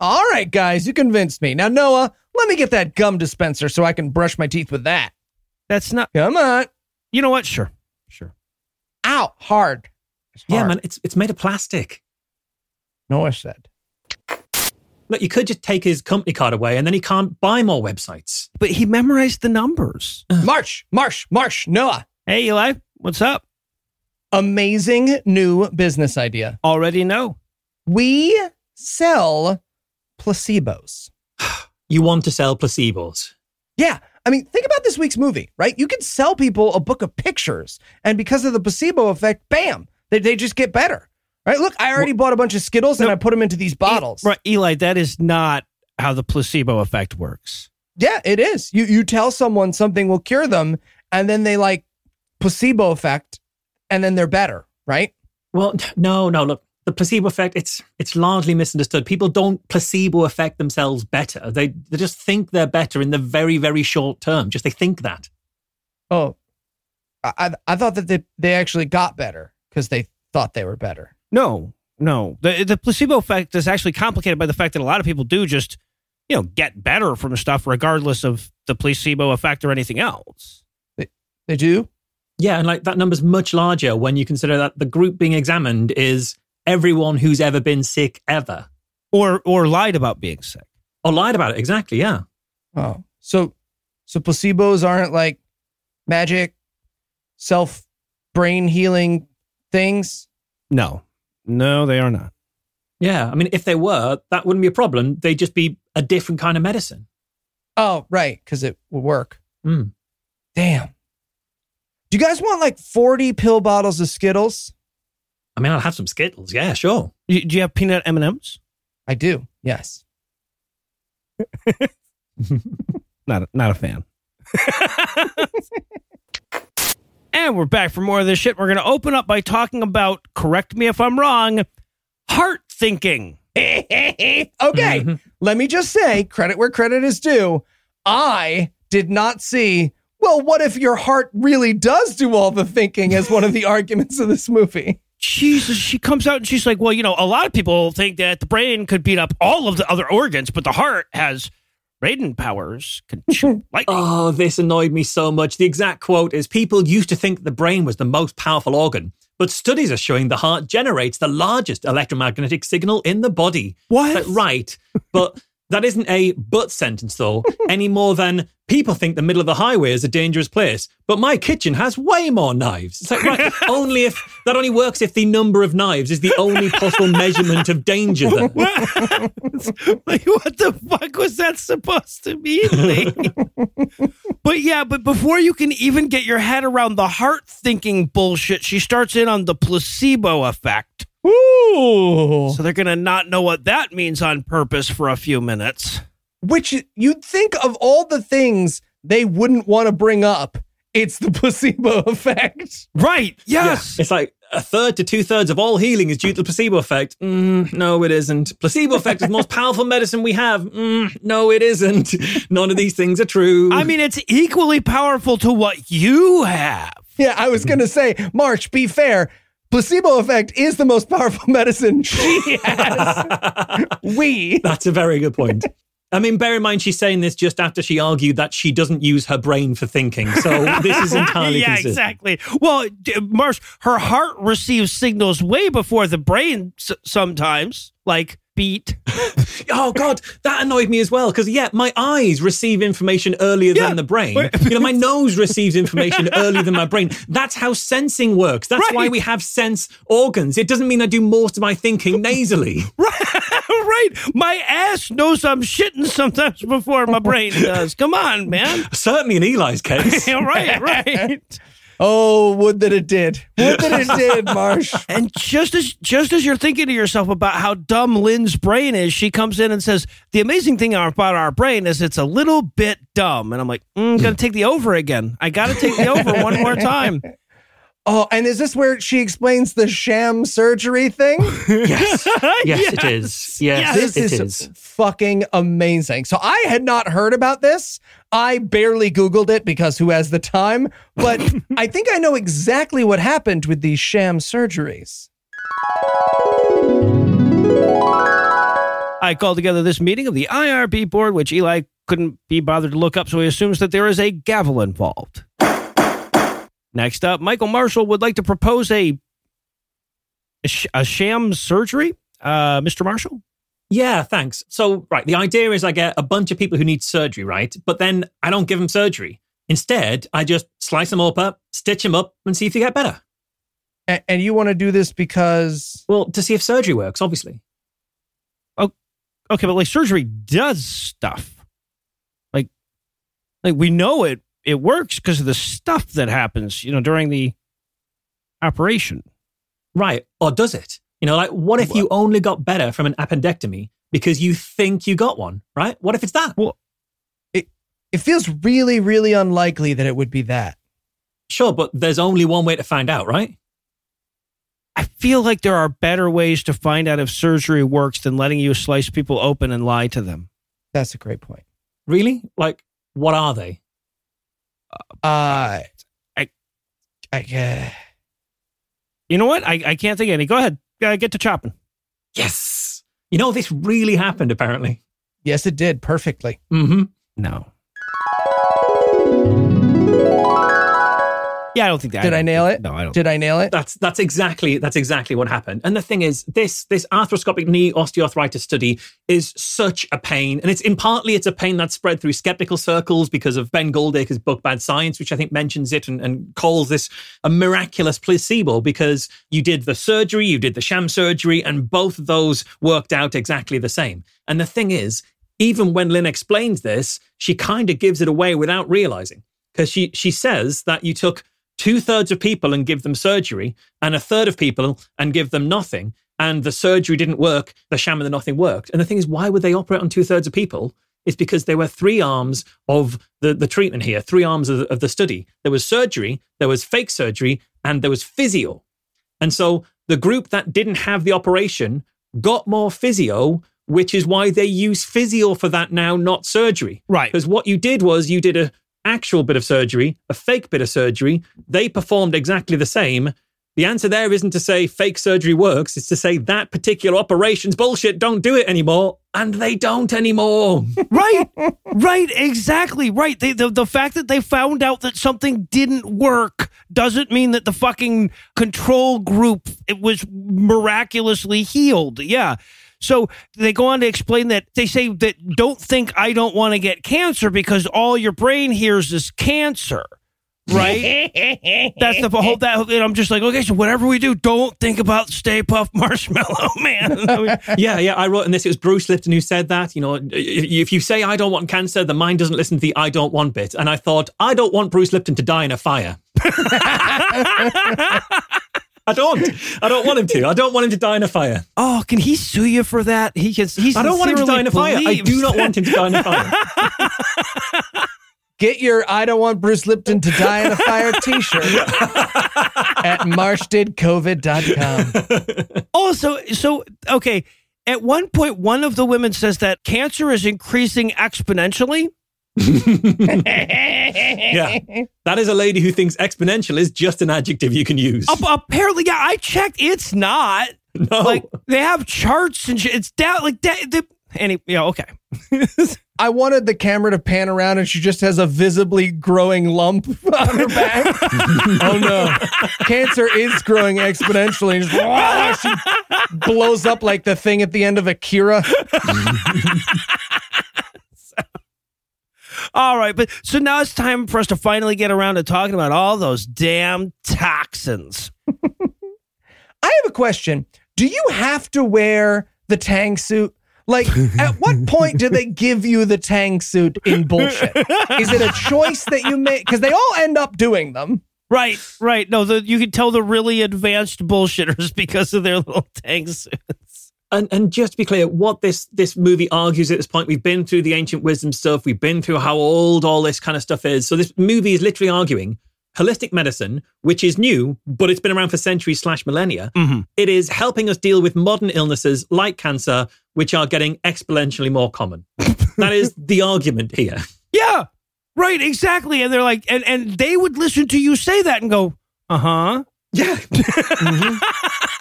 all right, guys, you convinced me. Now, Noah, let me get that gum dispenser so I can brush my teeth with that. That's not, Come on. you know what? Sure, sure. Ow, hard. It's Yeah, man, it's, it's made of plastic. Noah said. Look, you could just take his company card away and then he can't buy more websites. But he memorized the numbers. Marsh, Marsh, Marsh, Noah. Hey, Eli, what's up? Amazing new business idea. Already know. We sell placebos. You want to sell placebos. Yeah. I mean, think about this week's movie, right? You could sell people a book of pictures, and because of the placebo effect, bam, they, they just get better. Right? Look, I already bought a bunch of Skittles and I put them into these bottles. Right, Eli, that is not how the placebo effect works. Yeah, it is. You you tell someone something will cure them, and then they like placebo effect, and then they're better, right? Well, no, no, look, the placebo effect, it's it's largely misunderstood. People don't placebo affect themselves better. They they just think they're better in the very, very short term. Just they think that. Oh, I I, I thought that they they actually got better because they thought they were better. No, no. The the placebo effect is actually complicated by the fact that a lot of people do just, you know, get better from stuff regardless of the placebo effect or anything else. They they do. Yeah, and like that number's much larger when you consider that the group being examined is everyone who's ever been sick ever. Or or lied about being sick. Or lied about it, exactly, yeah. Oh, so so placebos aren't like magic, self brain healing things. No. No, they are not. Yeah. I mean, if they were, that wouldn't be a problem. They'd just be a different kind of medicine. Oh, right, because it will work. Mm. Damn. Do you guys want like forty pill bottles of Skittles? I mean, I'll have some Skittles. Yeah, sure. You- Do you have peanut M&Ms? I do. Yes. Not a, not a fan. and we're back for more of this shit. We're going to open up by talking about, correct me if I'm wrong, heart thinking. okay. Mhm. Let me just say, credit where credit is due. I did not see. Well, what if your heart really does do all the thinking as one of the arguments of this movie? Jesus, she comes out and she's like, well, you know, a lot of people think that the brain could beat up all of the other organs, but the heart has Raiden powers, can shoot lightning. Oh, this annoyed me so much. The exact quote is People used to think the brain was the most powerful organ, but studies are showing the heart generates the largest electromagnetic signal in the body. What? Like, right. But That isn't a but sentence, though, any more than people think the middle of the highway is a dangerous place, but my kitchen has way more knives. It's like, right, only if that only works if the number of knives is the only possible measurement of danger. Then. like, what the fuck was that supposed to mean? But yeah, but before you can even get your head around the heart thinking bullshit, she starts in on the placebo effect. Ooh. So they're going to not know what that means on purpose for a few minutes. Which you'd think of all the things they wouldn't want to bring up, it's the placebo effect. Right. Yes. It's like a third to two thirds of all healing is due to the placebo effect. Mm, no, it isn't. Placebo effect is the most powerful medicine we have. Mm, no, it isn't. None of these things are true. I mean, it's equally powerful to what you have. Yeah, I was going to say, Marsh, be fair. Placebo effect is the most powerful medicine she has. we. That's a very good point. I mean, bear in mind, she's saying this just after she argued that she doesn't use her brain for thinking. So this is entirely yeah, consistent. exactly. Well, d- Marsh, her heart receives signals way before the brain s- sometimes, like beat. Oh God, that annoyed me as well. Because yeah, my eyes receive information earlier Yeah. than the brain. You know, my nose receives information earlier than my brain. That's how sensing works. That's why we have sense organs. It doesn't mean I do most of my thinking nasally. right. My ass knows I'm shitting sometimes before my brain does. Come on, man. Certainly in Eli's case. Right, right. Oh, would that it did. Would that it did, Marsh. And just as just as you're thinking to yourself about how dumb Lynn's brain is, she comes in and says, "The amazing thing about our brain is it's a little bit dumb." And I'm like, "I'm mm, "Got to take the over again. I got to take the over one more time." Oh, and is this where she explains the sham surgery thing? yes. Yes, it is. Yes, this it is, is. fucking amazing. So I had not heard about this. I barely Googled it because who has the time? But I think I know exactly what happened with these sham surgeries. I called together this meeting of the IRB board, which Eli couldn't be bothered to look up, so he assumes that there is a gavel involved. Next up, Michael Marshall would like to propose a a, sh- a sham surgery. Uh, Mr. Marshall? Yeah, thanks. So, right, the idea is I get a bunch of people who need surgery, right? But then I don't give them surgery. Instead, I just slice them up, up, stitch them up, and see if they get better. A- and you want to do this because Well, to see if surgery works, obviously. Oh, okay, but like surgery does stuff. Like, like we know it it works because of the stuff that happens, you know, during the operation. Right. Or does it? You know, like what if you only got better from an appendectomy because you think you got one, right? What if it's that? Well, it, it feels really, really unlikely that it would be that. Sure, but there's only one way to find out, right? I feel like there are better ways to find out if surgery works than letting you slice people open and lie to them. That's a great point. Really? Like, what are they? Uh, I- I, uh, You know what? I, I can't think of any. Go ahead. Uh, get to chopping. Yes. You know, this really happened, apparently. yes, it did perfectly. Mm-hmm. No. Yeah, I don't think that. Did I don't nail think- it? No, I don't. Did I nail it? That's that's exactly that's exactly what happened. And the thing is, this this arthroscopic knee osteoarthritis study is such a pain, and it's in partly it's a pain that's spread through skeptical circles because of Ben Goldacre's book Bad Science, which I think mentions it and, and calls this a miraculous placebo because you did the surgery, you did the sham surgery, and both of those worked out exactly the same. And the thing is, even when Lynn explains this, she kind of gives it away without realizing because she she says that you took two thirds of people and give them surgery, and a third of people and give them nothing. And the surgery didn't work, the sham and the nothing worked. And the thing is, why would they operate on two thirds of people? It's because there were three arms of the, the treatment here, three arms of the, of the study. There was surgery, there was fake surgery, and there was physio. And so the group that didn't have the operation got more physio, which is why they use physio for that now, not surgery. Right. Because what you did was you did a actual bit of surgery, a fake bit of surgery. They performed exactly the same. The answer there isn't to say fake surgery works, it's to say that particular operation's bullshit, don't do it anymore. And they don't anymore. right right exactly right they, the, the fact that they found out that something didn't work doesn't mean that the fucking control group it was miraculously healed yeah So they go on to explain that they say that don't think I don't want to get cancer because all your brain hears is cancer. Right? That's the whole that and I'm just like, okay, so whatever we do, don't think about Stay Puft Marshmallow Man. I mean, Yeah, yeah. I wrote in this. It was Bruce Lipton who said that. You know, if you say I don't want cancer, the mind doesn't listen to the I don't want bit. And I thought I don't want Bruce Lipton to die in a fire. I don't. I don't want him to. I don't want him to die in a fire. oh, can he sue you for that? He can. He I don't want him to die in a fire. I do not want him to die in a fire. Get your I don't want Bruce Lipton to die in a fire t-shirt at marshdidcovid.com. Also, oh, so okay. At one point, one of the women says that cancer is increasing exponentially. Yeah, that is a lady who thinks exponential is just an adjective you can use. Ap- apparently, yeah, I checked. It's not. no, Like they have charts and shit. It's down. Like that. The, any. Yeah. Okay. I wanted the camera to pan around and she just has a visibly growing lump on her back. oh no. Cancer is growing exponentially. And just, "Wah!" she blows up like the thing at the end of Akira. All right, but so now it's time for us to finally get around to talking about all those damn toxins. I have a question. Do you have to wear the tang suit? Like, at what point do they give you the tang suit in bullshit? Is it a choice that you make? Because they all end up doing them. Right, right. No, the, you can tell the really advanced bullshitters because of their little tank suits. And and just to be clear, what this this movie argues at this point, we've been through the ancient wisdom stuff, we've been through how old all this kind of stuff is. So this movie is literally arguing holistic medicine, which is new, but it's been around for centuries slash millennia. Mhm. It is helping us deal with modern illnesses like cancer, which are getting exponentially more common. that is the argument here. Yeah, right, exactly. And they're like, and and they would listen to you say that and go, uh huh. Yeah.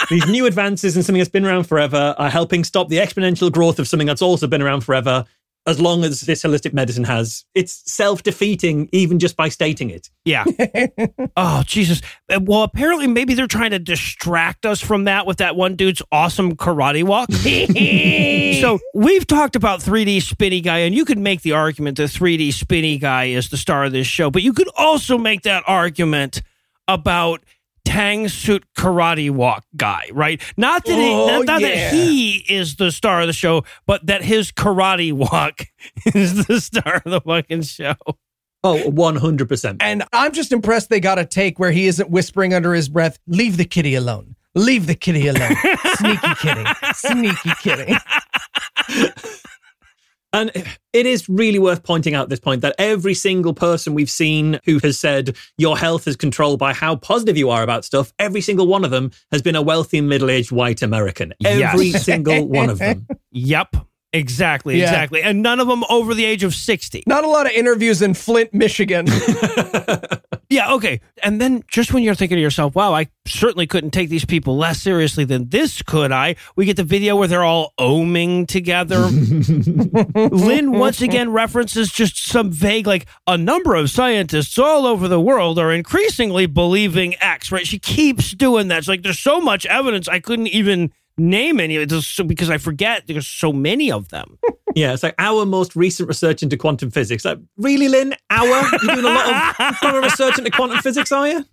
These new advances in something that's been around forever are helping stop the exponential growth of something that's also been around forever. As long as this holistic medicine has, it's self defeating even just by stating it. Yeah. oh Jesus. Uh, Well, apparently, maybe they're trying to distract us from that with that one dude's awesome karate walk. so we've talked about 3D Spinny Guy, and you could make the argument that 3D Spinny Guy is the star of this show, but you could also make that argument about Tang Suit Karate Walk guy, right? Not that, he, Oh, not, not yeah. that he is the star of the show, but that his karate walk is the star of the fucking show. Oh, 100%. And I'm just impressed they got a take where he isn't whispering under his breath, leave the kitty alone. Leave the kitty alone. Sneaky kitty. Sneaky kitty. And it is really worth pointing out at this point that every single person we've seen who has said your health is controlled by how positive you are about stuff, every single one of them has been a wealthy middle aged white American. Every Yes. single one of them. Yep. Exactly, Yeah. exactly. And none of them over the age of 60. Not a lot of interviews in Flint, Michigan. Yeah, okay. And then just when you're thinking to yourself, wow, I certainly couldn't take these people less seriously than this, could I? We get the video where they're all oming together. Lynn once again references just some vague, like, a number of scientists all over the world are increasingly believing X, right? She keeps doing that. It's like, there's so much evidence, I couldn't even name any of it just so- because I forget there's so many of them. Yeah, it's like our most recent research into quantum physics. Like, really, Lynn? Our? You're doing a lot of research into quantum physics, are you?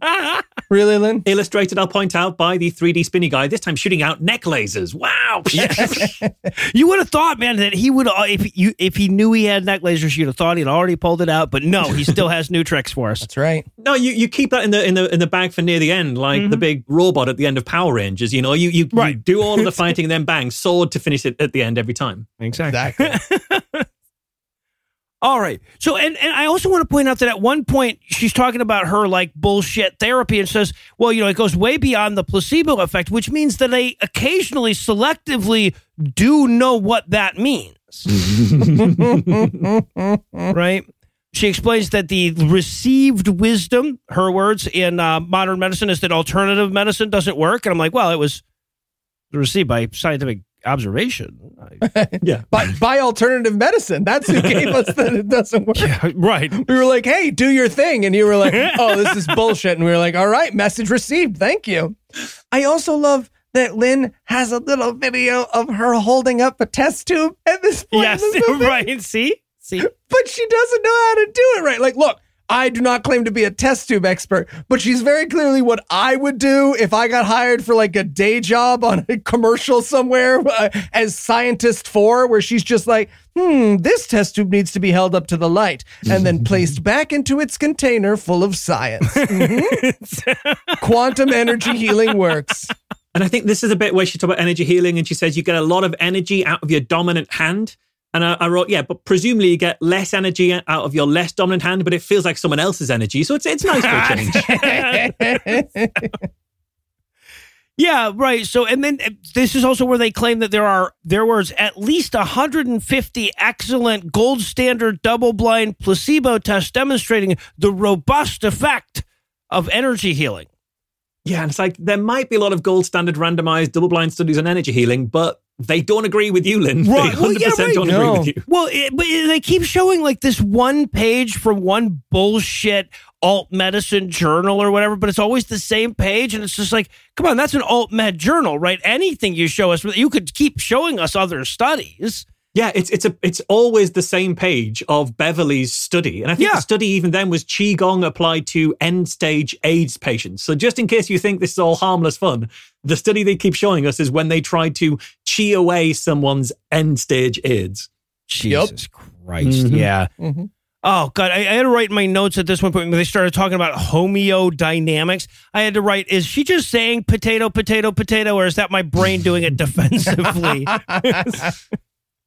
really, Lynn? Illustrated, I'll point out, by the 3D spinny guy, this time shooting out neck lasers. Wow. You would have thought, man, that he would uh, if you if he knew he had neck lasers, you'd have thought he'd already pulled it out. But no, he still has new tricks for us. That's right. No, you, you keep that in the in the in the bag for near the end, like the big robot at the end of Power Rangers. You know, you you, you Mm-hmm. Do all of the fighting and then bang, sword to finish it at the end every time. Exactly. Exactly. All right. So, and, and I also want to point out that at one point she's talking about her like bullshit therapy and says, well, you know, it goes way beyond the placebo effect, which means that they occasionally selectively do know what that means. right? She explains that the received wisdom, her words, in uh, modern medicine is that alternative medicine doesn't work. And I'm like, well, it was received by scientific observation. I- Yeah. by, by alternative medicine. That's who gave us that it doesn't work. right. We were like, hey, do your thing. And you were like, oh, this is bullshit. And we were like, all right, message received. Thank you. I also love that Lynn has a little video of her holding up a test tube at this point yes, in the movie? right. See, see. but she doesn't know how to do it right. Like, look, I do not claim to be a test tube expert, but she's very clearly what I would do if I got hired for like a day job on a commercial somewhere uh, as scientist four, where she's just like, hmm, this test tube needs to be held up to the light and then placed back into its container full of science. Mhm. Quantum energy healing works. And I think this is a bit where she talks about energy healing and she says you get a lot of energy out of your dominant hand. And I, I wrote, yeah, but presumably you get less energy out of your less dominant hand, but it feels like someone else's energy. So it's it's nice for a change. Yeah, right. So, and then uh, this is also where they claim that there are there was at least 150 excellent gold standard double blind placebo tests demonstrating the robust effect of energy healing. Yeah, and it's like there might be a lot of gold standard randomized double blind studies on energy healing, but they don't agree with you, Lynn. Right. They 100% yeah, right. don't No. agree with you. Well, it, but they keep showing like this one page from one bullshit alt medicine journal or whatever, but it's always the same page, and it's just like, come on, that's an alt med journal, right? Anything you show us, you could keep showing us other studies. Yeah, it's it's a it's always the same page of Beverly's study, and I think Yeah. the study even then was qigong applied to end stage AIDS patients. So just in case you think this is all harmless fun, the study they keep showing us is when they tried to chi away someone's end stage AIDS. Jesus Christ. Mhm. Yeah. Mhm. Oh God, I, I had to write my notes at this one point when they started talking about homeodynamics. I had to write, is she just saying potato, potato, potato, or is that my brain doing it defensively?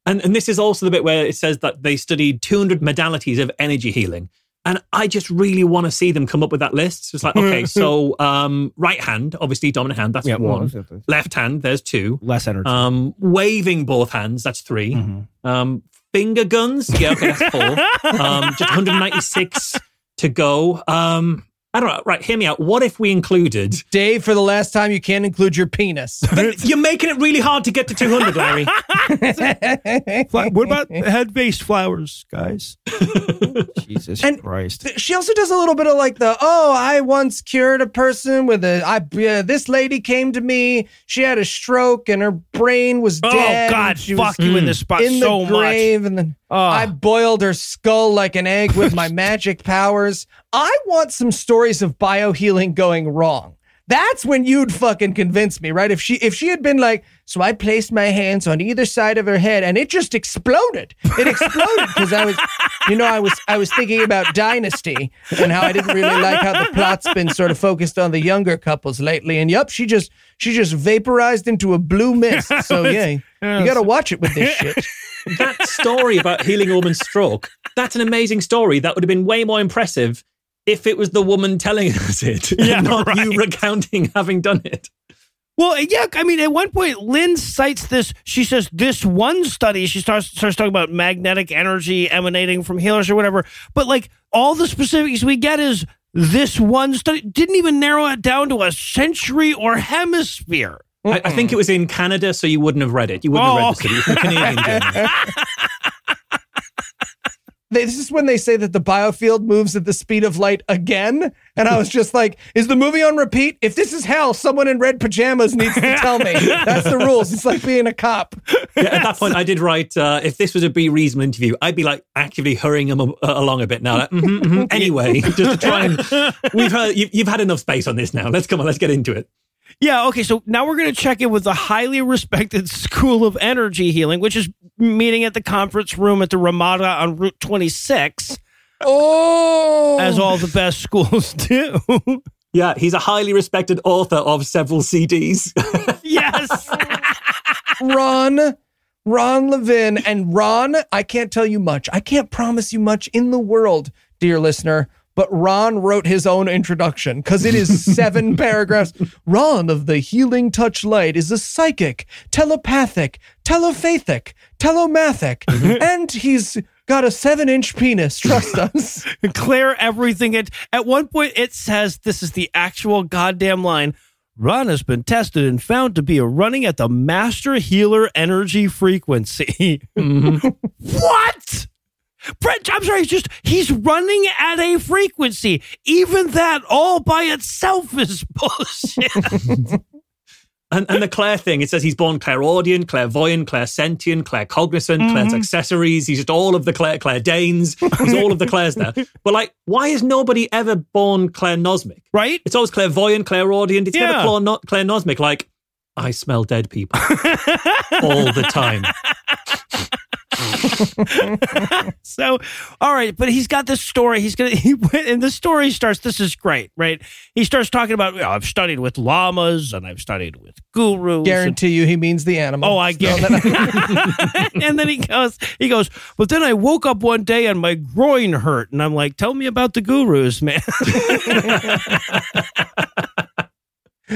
And and this is also the bit where it says that they studied 200 modalities of energy healing. And I just really want to see them come up with that list. So it's like, okay, so um, right hand, obviously dominant hand, that's Yeah, one. Left hand, there's two. Less energy. Um, waving both hands, that's 3 Mhm. Um, finger guns, yeah, okay, that's four. um, just 196 to go. Um, I don't know. Right, hear me out. What if we included? Dave, for the last time, you can't include your penis. You're making it really hard to get to 200, Larry. what about head based flowers, guys? Jesus And- Christ. she also does a little bit of like the oh i once cured a person with a i uh, this lady came to me she had a stroke and her brain was Oh dead God, and she fuck was you in this spot in so the much. grave and then Oh. Ah. i boiled her skull like an egg with my magic powers i want some stories of biohealing going wrong that's when you'd fucking convince me, right? If she if she had been like, so I placed my hands on either side of her head and it just exploded. It exploded because I was, you know, I was I was thinking about Dynasty and how I didn't really like how the plot's been sort of focused on the younger couples lately. And yup, she just she just vaporized into a blue mist. So yeah, you got to watch it with this shit. That story about healing a woman's stroke, that's an amazing story. That would have been way more impressive if it was the woman telling us it, Yeah, not right. you recounting having done it. Well, yeah, I mean, at one point, Lynn cites this. She says this one study. She starts starts talking about magnetic energy emanating from healers or whatever. But like all the specifics we get is this one study didn't even narrow it down to a century or hemisphere. I, I think it was in Canada, so you wouldn't have read it. You wouldn't Oh, have read the study. It was in Canadian journal. This is when they say that the biofield moves at the speed of light again. And I was just like, is the movie on repeat? If this is hell, someone in red pajamas needs to tell me. That's the rules. It's like being a cop. Yeah, at that point, I did write. Uh, if this was a B reasonable interview, I'd be like actively hurrying them uh, along a bit now. Like, mhm, mhm. Anyway, just to try and we've heard you've, you've had enough space on this now. Let's come on. Let's get into it. Yeah, okay, so now we're going to check in with the highly respected School of Energy Healing, which is meeting at the conference room at the Ramada on Route 26, Oh. as all the best schools do. Yeah, he's a highly respected author of several CDs. yes. Ron, Ron Levin. And Ron, I can't tell you much. I can't promise you much in the world, dear listener. But Ron wrote his own introduction because it is seven paragraphs. Ron of the Healing Touch Light is a psychic, telepathic, telepathic, telomathic, mm-hmm. and he's got a seven inch penis. Trust us. Declare everything. It, at one point, it says this is the actual goddamn line. Ron has been tested and found to be a running at the master healer energy frequency. Mm-hmm. what? Brett, I'm sorry, he's just he's running at a frequency. Even that all by itself is bullshit. And, and the Claire thing, it says he's born clairaudient, clairvoyant, clairsentient, claircognizant, mm-hmm. Claire's accessories. He's just all of the Claire, Claire Danes. He's all of the Claires there. But like, why is nobody ever born clairnosmic? Right? It's always clairvoyant, clairaudient. It's Yeah. never clair- clairnosmic. Like, I smell dead people all the time. So, all right, but he's got this story. He's gonna, he, went, and the story starts. This is great, right? He starts talking about, you know, I've studied with llamas and I've studied with gurus. and- Guarantee you, he means the animal. Oh, I get it. and then he goes, he goes, but then I woke up one day and my groin hurt, and I'm like, tell me about the gurus, man.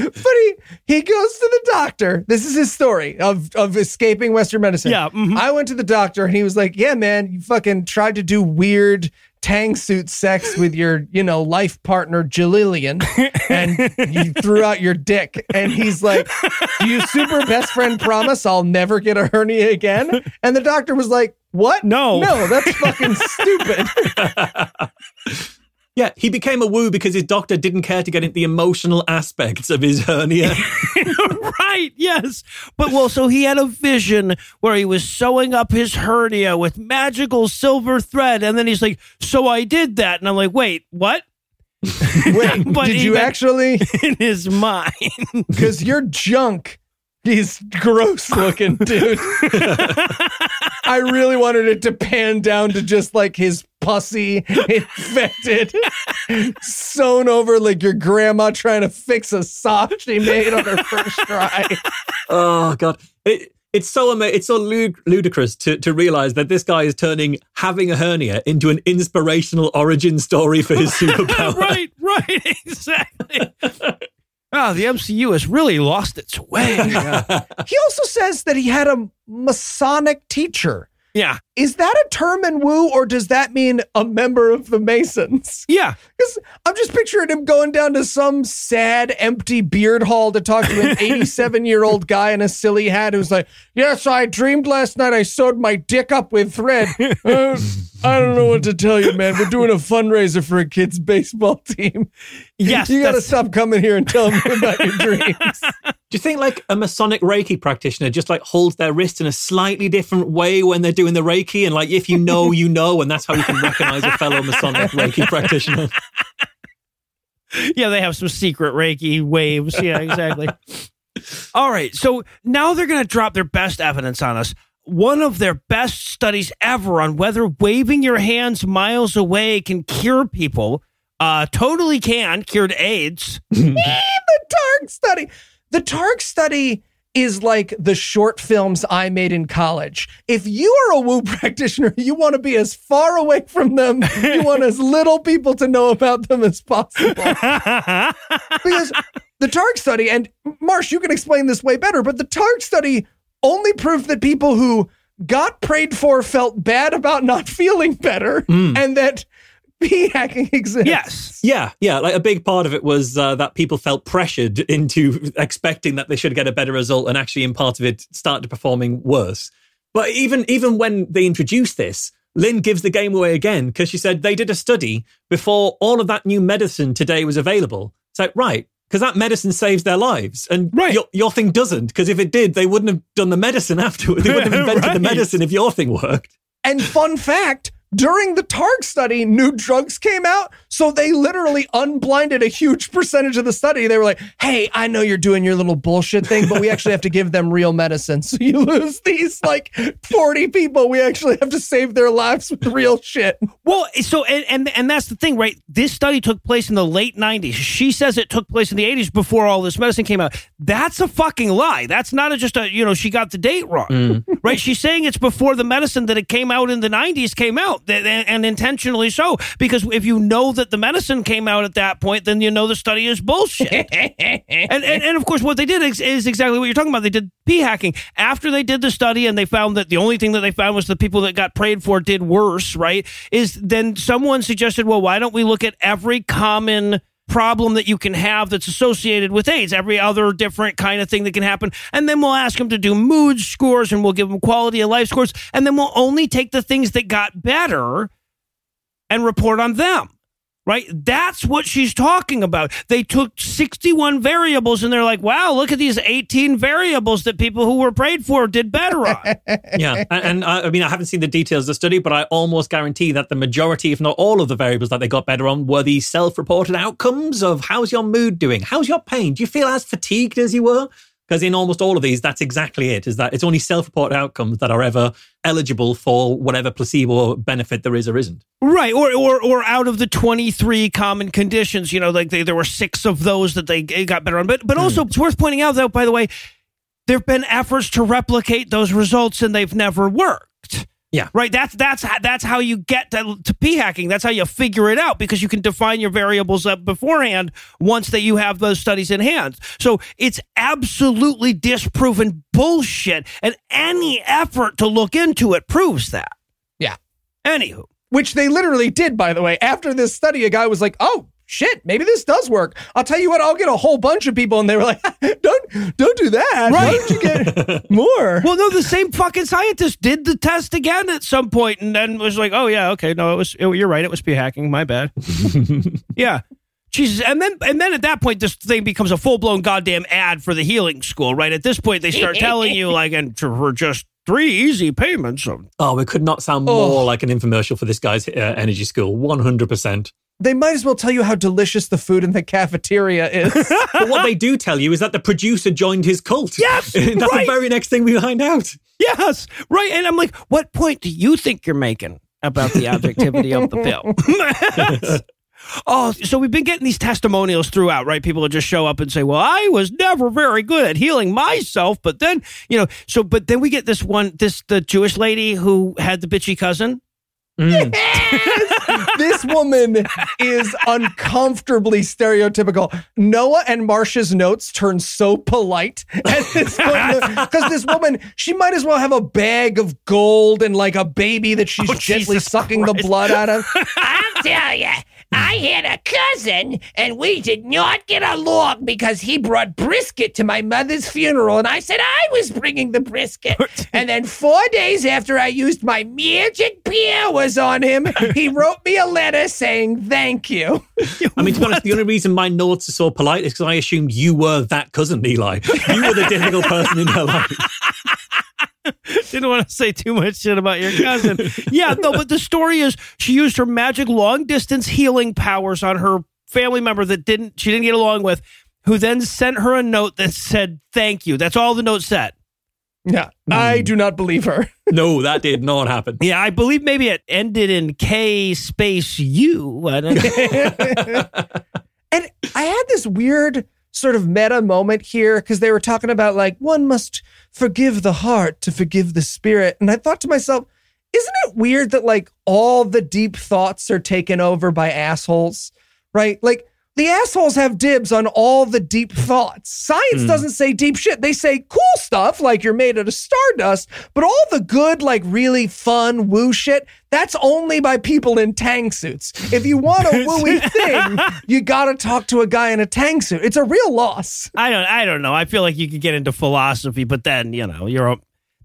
But he he goes to the doctor. This is his story of of escaping Western medicine. Yeah, mhm. I went to the doctor and he was like, "Yeah, man, you fucking tried to do weird tang suit sex with your you know life partner Jalilian, and you threw out your dick." And he's like, "Do you super best friend promise I'll never get a hernia again?" And the doctor was like, "What? No. no, that's fucking stupid." Yeah, he became a woo because his doctor didn't care to get into the emotional aspects of his hernia. right, yes. But well, so he had a vision where he was sewing up his hernia with magical silver thread, and then he's like, So I did that. And I'm like, Wait, what? Wait, But did you actually? In his mind. Because your junk is gross looking, dude. I really wanted it to pan down to just like his pussy infected, sewn over like your grandma trying to fix a sock she made on her first try. oh god, it, it's so ama- it's so lud- ludicrous to to realize that this guy is turning having a hernia into an inspirational origin story for his superpower. right, right, exactly. Oh, the MCU has really lost its way. He also says that he had a Masonic teacher. yeah, Is that a term in Woo, or does that mean a member of the Masons? yeah. Because I'm just picturing him going down to some sad, empty beard hall to talk to an 87 year old guy in a silly hat who's like, Yes, I dreamed last night I sewed my dick up with thread. Uh, I don't know what to tell you, man. We're doing a fundraiser for a kid's baseball team. Yes, You got to stop coming here and telling me about your dreams. Do you think like a Masonic Reiki practitioner just like holds their wrist in a slightly different way when they're doing the Reiki? And like, if you know, you know, and that's how you can recognize a fellow Masonic Reiki practitioner. Yeah, they have some secret Reiki waves. Yeah, exactly. All right. So now they're going to drop their best evidence on us. One of their best studies ever on whether waving your hands miles away can cure people. Uh, totally can. Cured AIDS. the Targ study. The Targ study is like the short films I made in college. If you are a woo practitioner, you want to be as far away from them. You want as little people to know about them as possible. because the Targ study, and Marsh, you can explain this way better, but the Targ study only proved that people who got prayed for felt bad about not feeling better mm. and that p hacking exists. yes. Yeah, yeah. Like a big part of it was uh, that people felt pressured into expecting that they should get a better result, and actually, in part of it, started performing worse. But even even when they introduced this, Lynn gives the game away again because she said they did a study before all of that new medicine today was available. It's like right. Because that medicine saves their lives, and Right. your, your thing doesn't. Because if it did, they wouldn't have done the medicine afterwards. They wouldn't have invented the medicine if your thing worked. And fun fact, during the Targ study, new drugs came out. So they literally unblinded a huge percentage of the study. They were like, hey, I know you're doing your little bullshit thing, but we actually have to give them real medicine. So you lose these like 40 people. We actually have to save their lives with real shit. Well, so and, and and that's the thing, right? This study took place in the late '90s. She says it took place in the '80s before all this medicine came out. That's a fucking lie. That's not a, just a you know she got the date wrong, mm. right? She's saying it's before the medicine that it came out in the '90s came out, and, and intentionally so. Because if you know that the medicine came out at that point, then you know the study is bullshit. and, and and of course, what they did is, is exactly what you're talking about. They did p hacking after they did the study, and they found that the only thing that they found was the people that got prayed for did worse. Right? Is then someone suggested, well, why don't we look at every common problem that you can have that's associated with AIDS, every other different kind of thing that can happen, and then we'll ask them to do mood scores, and we'll give them quality of life scores, and then we'll only take the things that got better and report on them Right? That's what she's talking about. They took 61 variables and they're like, wow, look at these 18 variables that people who were prayed for did better on. yeah, and, and I, I mean, I haven't seen the details of the study, but I almost guarantee that the majority, if not all of the variables that they got better on, were the self-reported outcomes of how's your mood doing, how's your pain, do you feel as fatigued as you were? Because in almost all of these, that's exactly it. Is that it's only self-reported outcomes that are ever eligible for whatever placebo benefit there is or isn't. Right, or or or out of the twenty three common conditions, you know, like they, there were six of those that they got better on. But but also, hmm. it's worth pointing out, though, by the way, there have been efforts to replicate those results, and they've never worked. Yeah. Right. That's that's that's how you get to, to p hacking. That's how you figure it out because you can define your variables up beforehand once that you have those studies in hand. So it's absolutely disproven bullshit, and any effort to look into it proves that. Yeah. Anywho, Which they literally did, by the way. After this study, a guy was like, oh, shit, maybe this does work. I'll tell you what, I'll get a whole bunch of people. And they were like, don't, don't do that. Why don't you get more? Well, no, the same fucking scientist did the test again at some point, and then was like, "Oh yeah, okay, no, it was it, you're right, it was p hacking, my bad." yeah, Jesus, and then and then at that point, this thing becomes a full blown goddamn ad for the healing school, right? At this point, they start telling you like, and for just three easy payments. Oh, it could not sound Oh. more like an infomercial for this guy's uh, energy school. One hundred percent. They might as well tell you how delicious the food in the cafeteria is. But what they do tell you is that the producer joined his cult. Yes, that's right. the very next thing we find out. yes, right. And I'm like, what point do you think you're making about the objectivity of the pill? Oh, so we've been getting these testimonials throughout, right? People will just show up and say, "Well, I was never very good at healing myself," but then, you know, so but then we get this one, this the Jewish lady who had the bitchy cousin. Hmm. This woman is uncomfortably stereotypical. Noah and Marsh's notes turn so polite at this point because this woman, she might as well have a bag of gold and like a baby that she's Oh, gently Jesus sucking the blood out of. I'll tell you, I had a cousin, and we did not get along because he brought brisket to my mother's funeral, and I said I was bringing the brisket. and then four days after I used my magic powers on him, he wrote me a letter saying thank you. I mean, to be honest, the only reason my notes are so polite is because I assumed you were that cousin, Eli. You were the difficult person in her life. Didn't want to say too much shit about your cousin. yeah, no, but the story is she used her magic long distance healing powers on her family member that didn't she didn't get along with, who then sent her a note that said thank you. That's all the note said. Yeah, I do not believe her. No, that did not happen. Yeah, I believe maybe it ended in K space U. I don't know. And I had this weird sort of meta moment here because they were talking about like one must forgive the heart to forgive the spirit. And I thought to myself, isn't it weird that like all the deep thoughts are taken over by assholes, right? Like the assholes have dibs on all the deep thoughts. Science hmm. doesn't say deep shit. They say cool stuff like you're made out of stardust, but all the good, like really fun woo shit, that's only by people in tang suits. If you want a wooey thing, you gotta talk to a guy in a tang suit. It's a real loss. I don't I don't know. I feel like you could get into philosophy, but then, you know, you're a,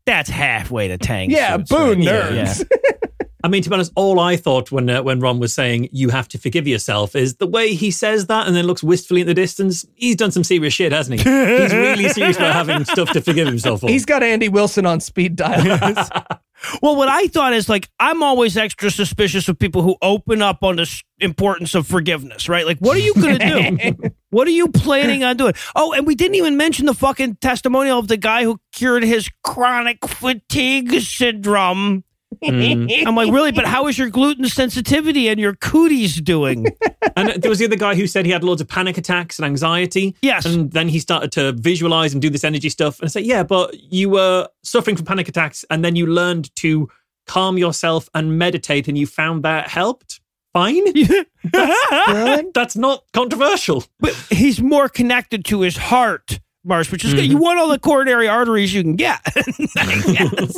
that's halfway to tank. Yeah, suits, boo right? nerds. I mean, to be honest, all I thought when uh, when Ron was saying you have to forgive yourself is the way he says that and then looks wistfully in the distance. He's done some serious shit, hasn't he? He's really serious about having stuff to forgive himself for. He's got Andy Wilson on speed dial. Well, what I thought is like I'm always extra suspicious of people who open up on the importance of forgiveness, right? Like, what are you going to do? what are you planning on doing? Oh, and we didn't even mention the fucking testimonial of the guy who cured his chronic fatigue syndrome. Mm. I'm like, really? But how is your gluten sensitivity and your cooties doing? and there was the other guy who said he had loads of panic attacks and anxiety. Yes. And then he started to visualize and do this energy stuff and say, yeah, but you were suffering from panic attacks and then you learned to calm yourself and meditate and you found that helped. Fine. That's not controversial. but he's more connected to his heart, Marsh, which is good. You mm-hmm. want all the coronary arteries you can get. I.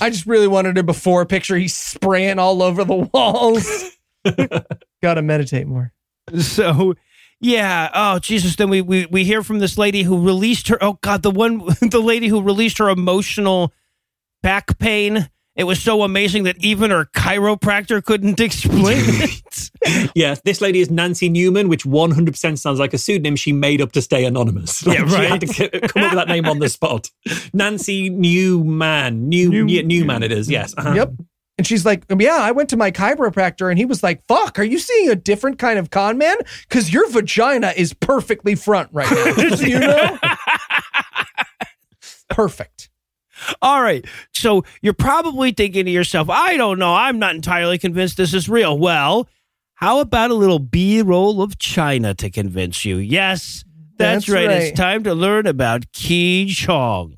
I just really wanted a before picture. He's spraying all over the walls. Gotta meditate more. So yeah. Oh Jesus. Then we, we we hear from this lady who released her. Oh God, the one the lady who released her emotional back pain it was so amazing that even her chiropractor couldn't explain it. Yeah, this lady is Nancy Newman, which 100% sounds like a pseudonym she made up to stay anonymous. Like, Yeah, She right. had to come up with that name on the spot. Nancy Newman. New, New- yeah, Newman it is, yes. Uh-huh. Yep. And she's like, Yeah, I went to my chiropractor and he was like, Fuck, are you seeing a different kind of con man? Because your vagina is perfectly front right now. You know? Perfect. All right. So you're probably thinking to yourself, I don't know. I'm not entirely convinced this is real. Well, how about a little B roll of China to convince you? Yes, that's, That's right. right. It's time to learn about Qigong.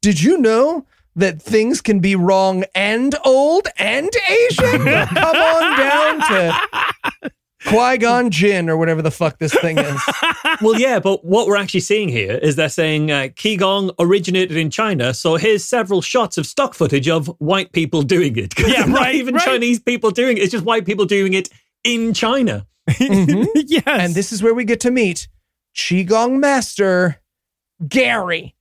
Did you know that things can be wrong and old and Asian? Come on down to Qui Gon Jinn or whatever the fuck this thing is. Well, yeah, but what we're actually seeing here is they're saying uh, Qigong originated in China. So here's several shots of stock footage of white people doing it. Yeah, it's not right, even right. Chinese people doing it. It's just white people doing it in China. yes. And this is where we get to meet Qigong Master Gary.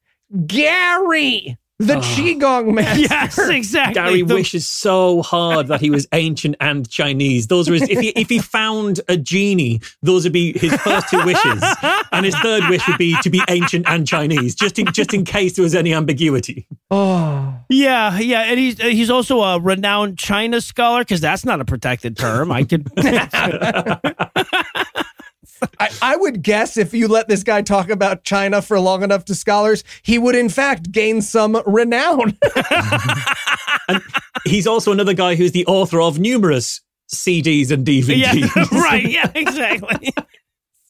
Gary, the ah. Qigong Master. yes, exactly. Gary The- wishes so hard that he was ancient and Chinese. Those were his, if he if he found a genie, those would be his first two wishes, and his third wish would be to be ancient and Chinese, just in just in case there was any ambiguity. Oh. Yeah, yeah, and he's uh, he's also a renowned China scholar because that's not a protected term. I could. I, I would guess if you let this guy talk about China for long enough to scholars, he would in fact gain some renown. He's also another guy who's the author of numerous CDs and DVDs. yeah, right. Yeah, exactly.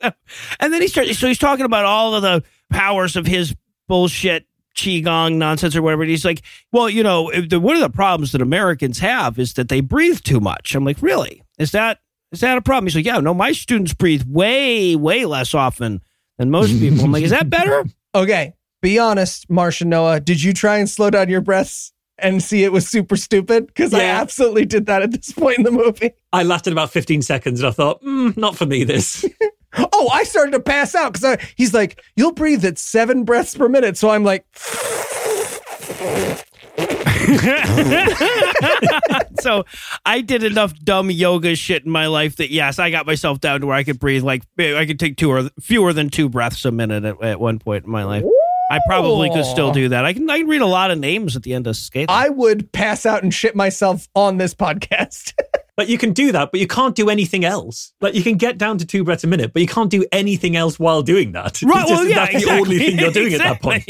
so, and then he starts. So he's talking about all of the powers of his bullshit qigong nonsense or whatever. And he's like, well, you know, the, one of the problems that Americans have is that they breathe too much. I'm like, really? Is that is that a problem? He's like, yeah, no, my students breathe way way less often than most people. I'm like, is that better? okay, be honest, Marsh and Noah. Did you try and slow down your breaths and see it was super stupid? Because I absolutely did that at this point in the movie. I lasted about 15 seconds and I thought, mm, not for me, this. Oh, I started to pass out because he's like, you'll breathe at seven breaths per minute. So I'm like, so I did enough dumb yoga shit in my life that yes, I got myself down to where I could breathe like I could take two or fewer than two breaths a minute at, at one point in my life. I probably could still do that. I can I can read a lot of names at the end of skate. I would pass out and shit myself on this podcast. Like you can do that, but you can't do anything else. Like you can get down to two breaths a minute, but you can't do anything else while doing that. Right. It's just- Well, yeah, that's the only thing you're doing at that point.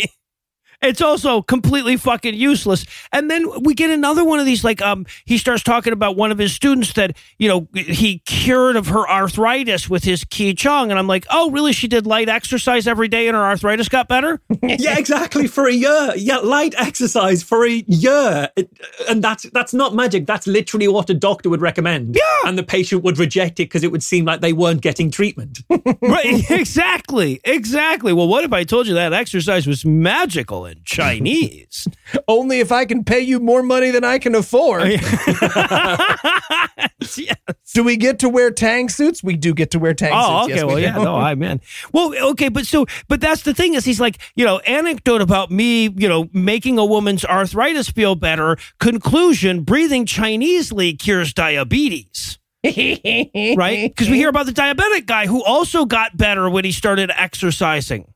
It's also completely fucking useless. And then we get another one of these, like, um, he starts talking about one of his students that, you know, he cured of her arthritis with his Qigong. And I'm like, oh, really? She did light exercise every day and her arthritis got better? yeah, exactly. For a year. Yeah, light exercise for a year. It- and that's that's not magic. That's literally what a doctor would recommend. Yeah. And the patient would reject it because it would seem like they weren't getting treatment. right. Exactly. Exactly. Well, what if I told you that exercise was magical in Chinese? Only if I can pay you more money than I can afford. Oh, yes. Do we get to wear tang suits? We do get to wear tang Oh, suits. okay. Yes, well, do. yeah, no, I'm in. Well, okay, but so, but that's the thing is, he's like, you know, anecdote about me, you know, making a woman's arthritis feel better. Conclusion: breathing Chinesely cures diabetes. Right? Because we hear about the diabetic guy who also got better when he started exercising.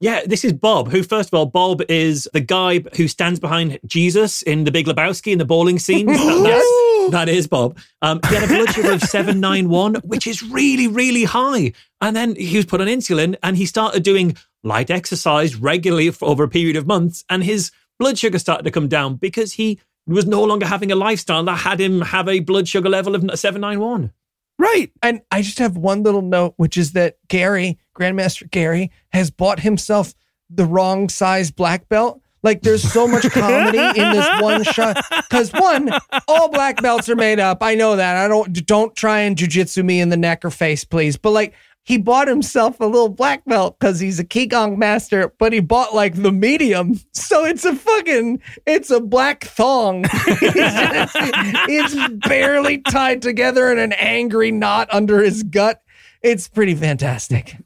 Yeah, this is Bob, who, first of all, Bob is the guy who stands behind Jesus in the Big Lebowski in the bowling scene. That- that is Bob. Um, he had a blood sugar of 791, which is really, really high. And then he was put on insulin and he started doing light exercise regularly for over a period of months. And his blood sugar started to come down because he was no longer having a lifestyle that had him have a blood sugar level of 791. Right. And I just have one little note, which is that Gary, Grandmaster Gary, has bought himself the wrong size black belt. Like there's so much comedy in this one shot. Because one, all black belts are made up. I know that. I don't don't try and jujitsu me in the neck or face, please. But like he bought himself a little black belt because he's a Qigong master, but he bought like the medium. So it's a fucking it's a black thong. it's, it's barely tied together in an angry knot under his gut. It's pretty fantastic.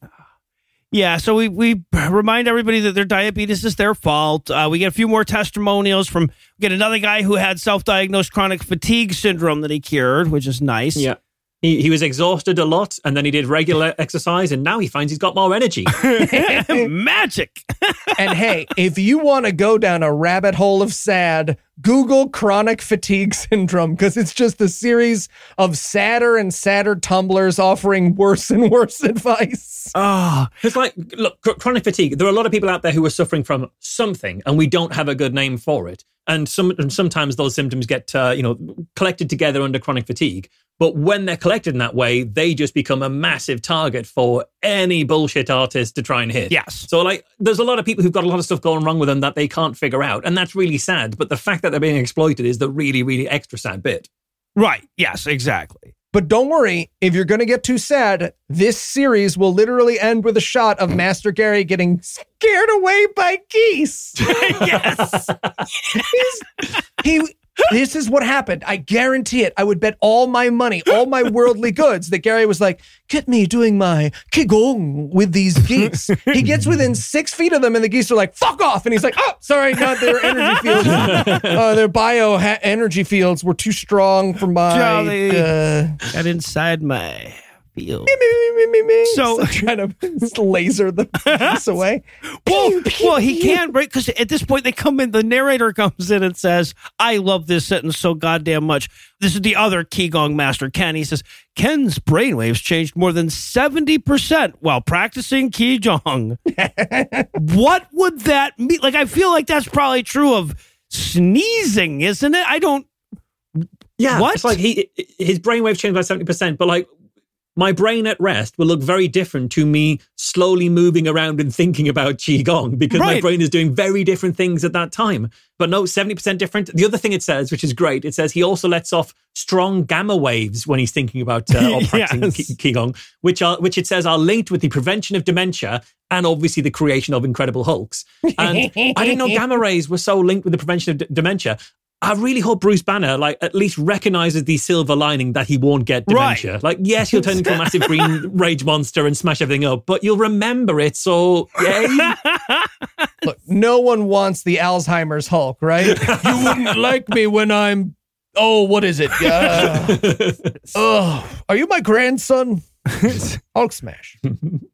Yeah, so we, we remind everybody that their diabetes is their fault. Uh, we get a few more testimonials from we get another guy who had self-diagnosed chronic fatigue syndrome that he cured, which is nice. Yeah. He, he was exhausted a lot and then he did regular exercise and now he finds he's got more energy. Magic. and hey, if you want to go down a rabbit hole of sad, Google chronic fatigue syndrome because it's just a series of sadder and sadder tumblers offering worse and worse advice. oh, It's like, look, chr- chronic fatigue. There are a lot of people out there who are suffering from something, and we don't have a good name for it. And some, and sometimes those symptoms get, uh, you know, collected together under chronic fatigue. But when they're collected in that way, they just become a massive target for any bullshit artist to try and hit. yes. So, like, there's a lot of people who've got a lot of stuff going wrong with them that they can't figure out, and that's really sad. But the fact that they're being exploited is the really, really extra sad bit. Right. Yes, exactly. But don't worry, if you're going to get too sad, this series will literally end with a shot of Master Gary getting scared away by geese. yes. He's- he this is what happened. I guarantee it. I would bet all my money, all my worldly goods that Gary was like, get me doing my qigong with these geese. he gets within six feet of them and the geese are like, fuck off. And he's like, oh, sorry, not their energy fields. Uh, their bio ha- energy fields were too strong for my. Jolly. Uh, Got inside my field. so So- trying to laser the geese away. Well, Pew, pew, well, he pew. can't, right? Because at this point, they come in, the narrator comes in and says, I love this sentence so goddamn much. This is the other Qigong master, Ken. He says, Ken's brainwaves changed more than 70% while practicing Qigong. what would that mean? Like, I feel like that's probably true of sneezing, isn't it? I don't. Yeah, What? It's like he his brainwave changed by seventy percent, but like my brain at rest will look very different to me slowly moving around and thinking about qigong because my brain is doing very different things at that time. But no, seventy percent different. The other thing it says, which is great, it says he also lets off strong gamma waves when he's thinking about uh, or practicing Yes. qigong, which are which it says are linked with the prevention of dementia and obviously the creation of Incredible Hulks. And I didn't know gamma rays were so linked with the prevention of d- dementia. I really hope Bruce Banner, like, at least recognizes the silver lining that he won't get Right. dementia. Like, yes, he'll turn into a massive green rage monster and smash everything up, but you'll remember it. So, yay. Look, no one wants the Alzheimer's Hulk, right? you wouldn't like me when I'm. Oh, what is it? Uh, oh, are you my grandson? Hulk smash.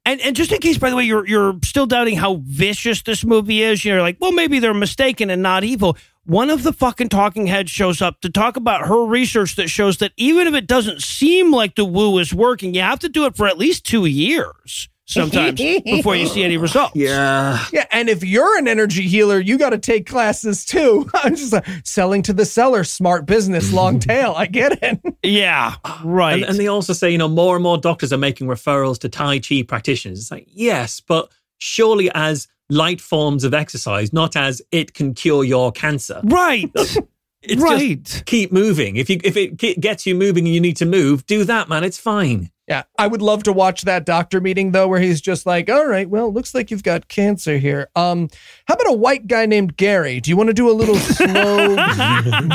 And and just in case, by the way, you're you're still doubting how vicious this movie is. You're like, well, maybe they're mistaken and not evil. One of the fucking talking heads shows up to talk about her research that shows that even if it doesn't seem like the woo is working, you have to do it for at least two years sometimes before you see any results. yeah. Yeah, and if you're an energy healer, you got to take classes too. I'm just like, selling to the seller, smart business, long tail. I get it. Yeah, right. And, and they also say, you know, more and more doctors are making referrals to Tai Chi practitioners. It's like, yes, but surely as light forms of exercise, not as it can cure your cancer. right. It's right. just keep moving. If you if it gets you moving and you need to move, do that, man. It's fine. Yeah, I would love to watch that doctor meeting though, where he's just like, "All right, well, looks like you've got cancer here. Um, how about a white guy named Gary? Do you want to do a little slow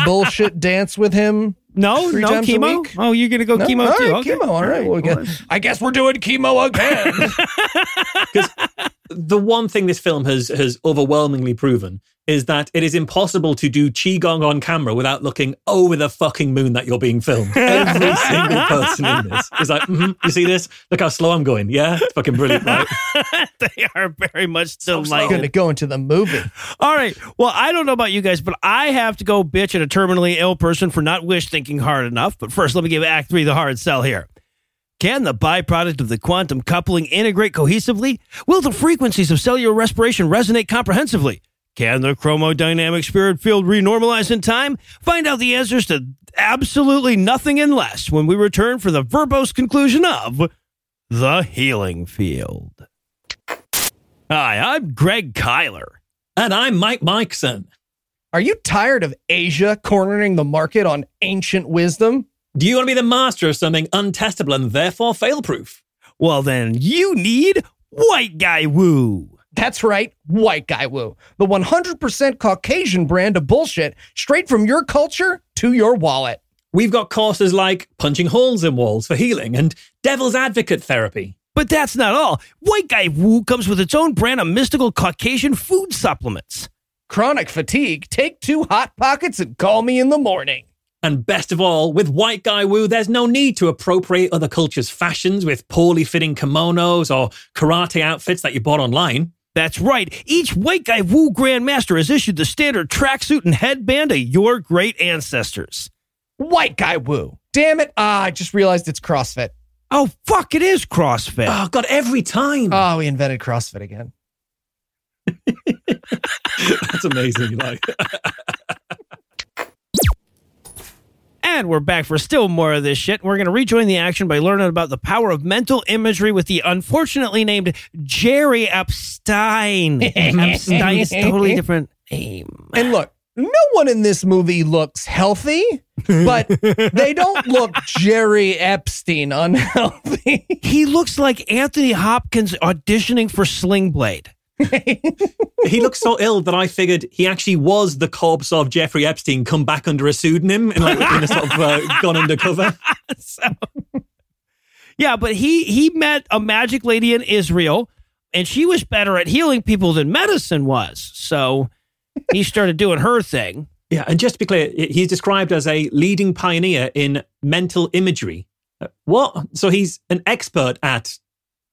bullshit dance with him? no, no chemo. Oh, you're gonna go No? chemo All too? right, Okay. chemo. All right, well, we I guess we're doing chemo again. the one thing this film has has overwhelmingly proven is that it is impossible to do qigong on camera without looking over the fucking moon that you're being filmed. Every single person in this is like, mhm, you see this? Look how slow I'm going. Yeah, it's fucking brilliant, right? they are very much So slow. delighted. going to go into the movie. All right. Well, I don't know about you guys, but I have to go bitch at a terminally ill person for not wish thinking hard enough. But first, let me give Act Three the hard sell here. Can the byproduct of the quantum coupling integrate cohesively? Will the frequencies of cellular respiration resonate comprehensively? Can the chromodynamic spirit field renormalize in time? Find out the answers to absolutely nothing and less when we return for the verbose conclusion of The Healing Field. Hi, I'm Greg Kyler. and I'm Mike Mikeson. Are you tired of Asia cornering the market on ancient wisdom? Do you want to be the master of something untestable and therefore fail-proof? Well, then you need White Guy Woo. That's right, White Guy Woo, the 100% Caucasian brand of bullshit, straight from your culture to your wallet. We've got courses like punching holes in walls for healing and devil's advocate therapy. But that's not all. White Guy Woo comes with its own brand of mystical Caucasian food supplements. Chronic fatigue. Take two hot pockets and call me in the morning. And best of all, with White Guy Woo, there's no need to appropriate other cultures' fashions with poorly fitting kimonos or karate outfits that you bought online. That's right. Each White Guy Woo Grandmaster has issued the standard tracksuit and headband of your great ancestors. White guy woo. Damn it. Ah, I just realized it's CrossFit. Oh, fuck, it is CrossFit. Oh, God, every time. Oh, we invented CrossFit again. That's amazing. Like, And we're back for still more of this shit. We're going to rejoin the action by learning about the power of mental imagery with the unfortunately named Jerry Epstein. Epstein is totally different name. And look, no one in this movie looks healthy, but they don't look Jerry Epstein unhealthy. He looks like Anthony Hopkins auditioning for Sling Blade. he looks so ill that I figured he actually was the corpse of Jeffrey Epstein come back under a pseudonym and like in a sort of uh, gone undercover. so, yeah, but he he met a magic lady in Israel, and she was better at healing people than medicine was. So he started doing her thing. Yeah, and just to be clear, he's described as a leading pioneer in mental imagery. Uh, What? So he's an expert at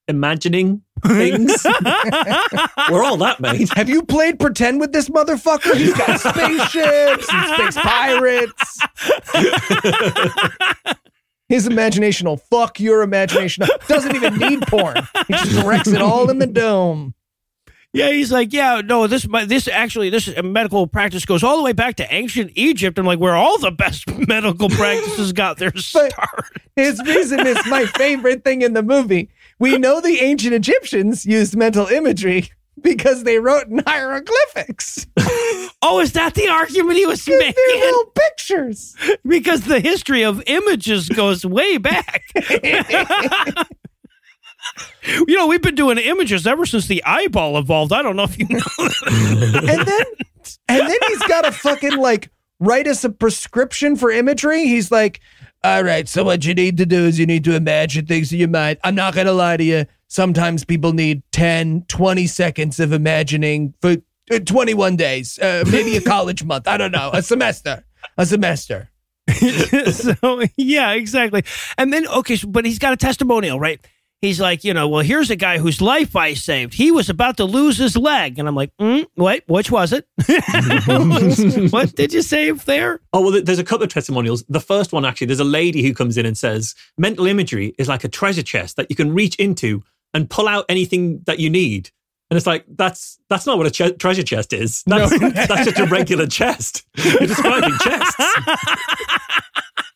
imagining things. We're all that, mate. Have you played pretend with this motherfucker? He's got spaceships and space pirates. His imagination will fuck your imagination up. Doesn't even need porn. He just directs it all in the dome. Yeah, he's like, yeah, no, this my- this actually this uh, medical practice goes all the way back to ancient Egypt. I'm like, where all the best medical practices got their start. His reason is my favorite thing in the movie. We know the ancient Egyptians used mental imagery because they wrote in hieroglyphics. Oh, is that the argument he was making? They're little pictures. because the history of images goes way back. you know, we've been doing images ever since the eyeball evolved. I don't know if you know. and then and then he's got to fucking like write us a prescription for imagery. He's like, all right, so what you need to do is you need to imagine things in your mind. I'm not going to lie to you. Sometimes people need 10, 20 seconds of imagining for uh, 21 days, uh, maybe a college month. I don't know, a semester, a semester. so yeah, exactly. And then okay, but he's got a testimonial, right? He's like, you know, well, here's a guy whose life I saved. He was about to lose his leg, and I'm like, mm, wait, which was it? what did you save there? Oh, well, there's a couple of testimonials. The first one, actually, there's a lady who comes in and says, mental imagery is like a treasure chest that you can reach into and pull out anything that you need. And it's like, that's that's not what a che- treasure chest is. That's, that's just a regular chest. You're describing chests.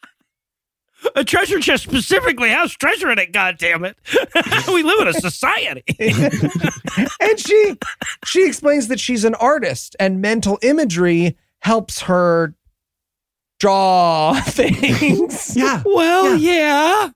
A treasure chest specifically has treasure in it. God damn it! we live in a society. And she she explains that she's an artist and mental imagery helps her draw things. Yeah. well, yeah.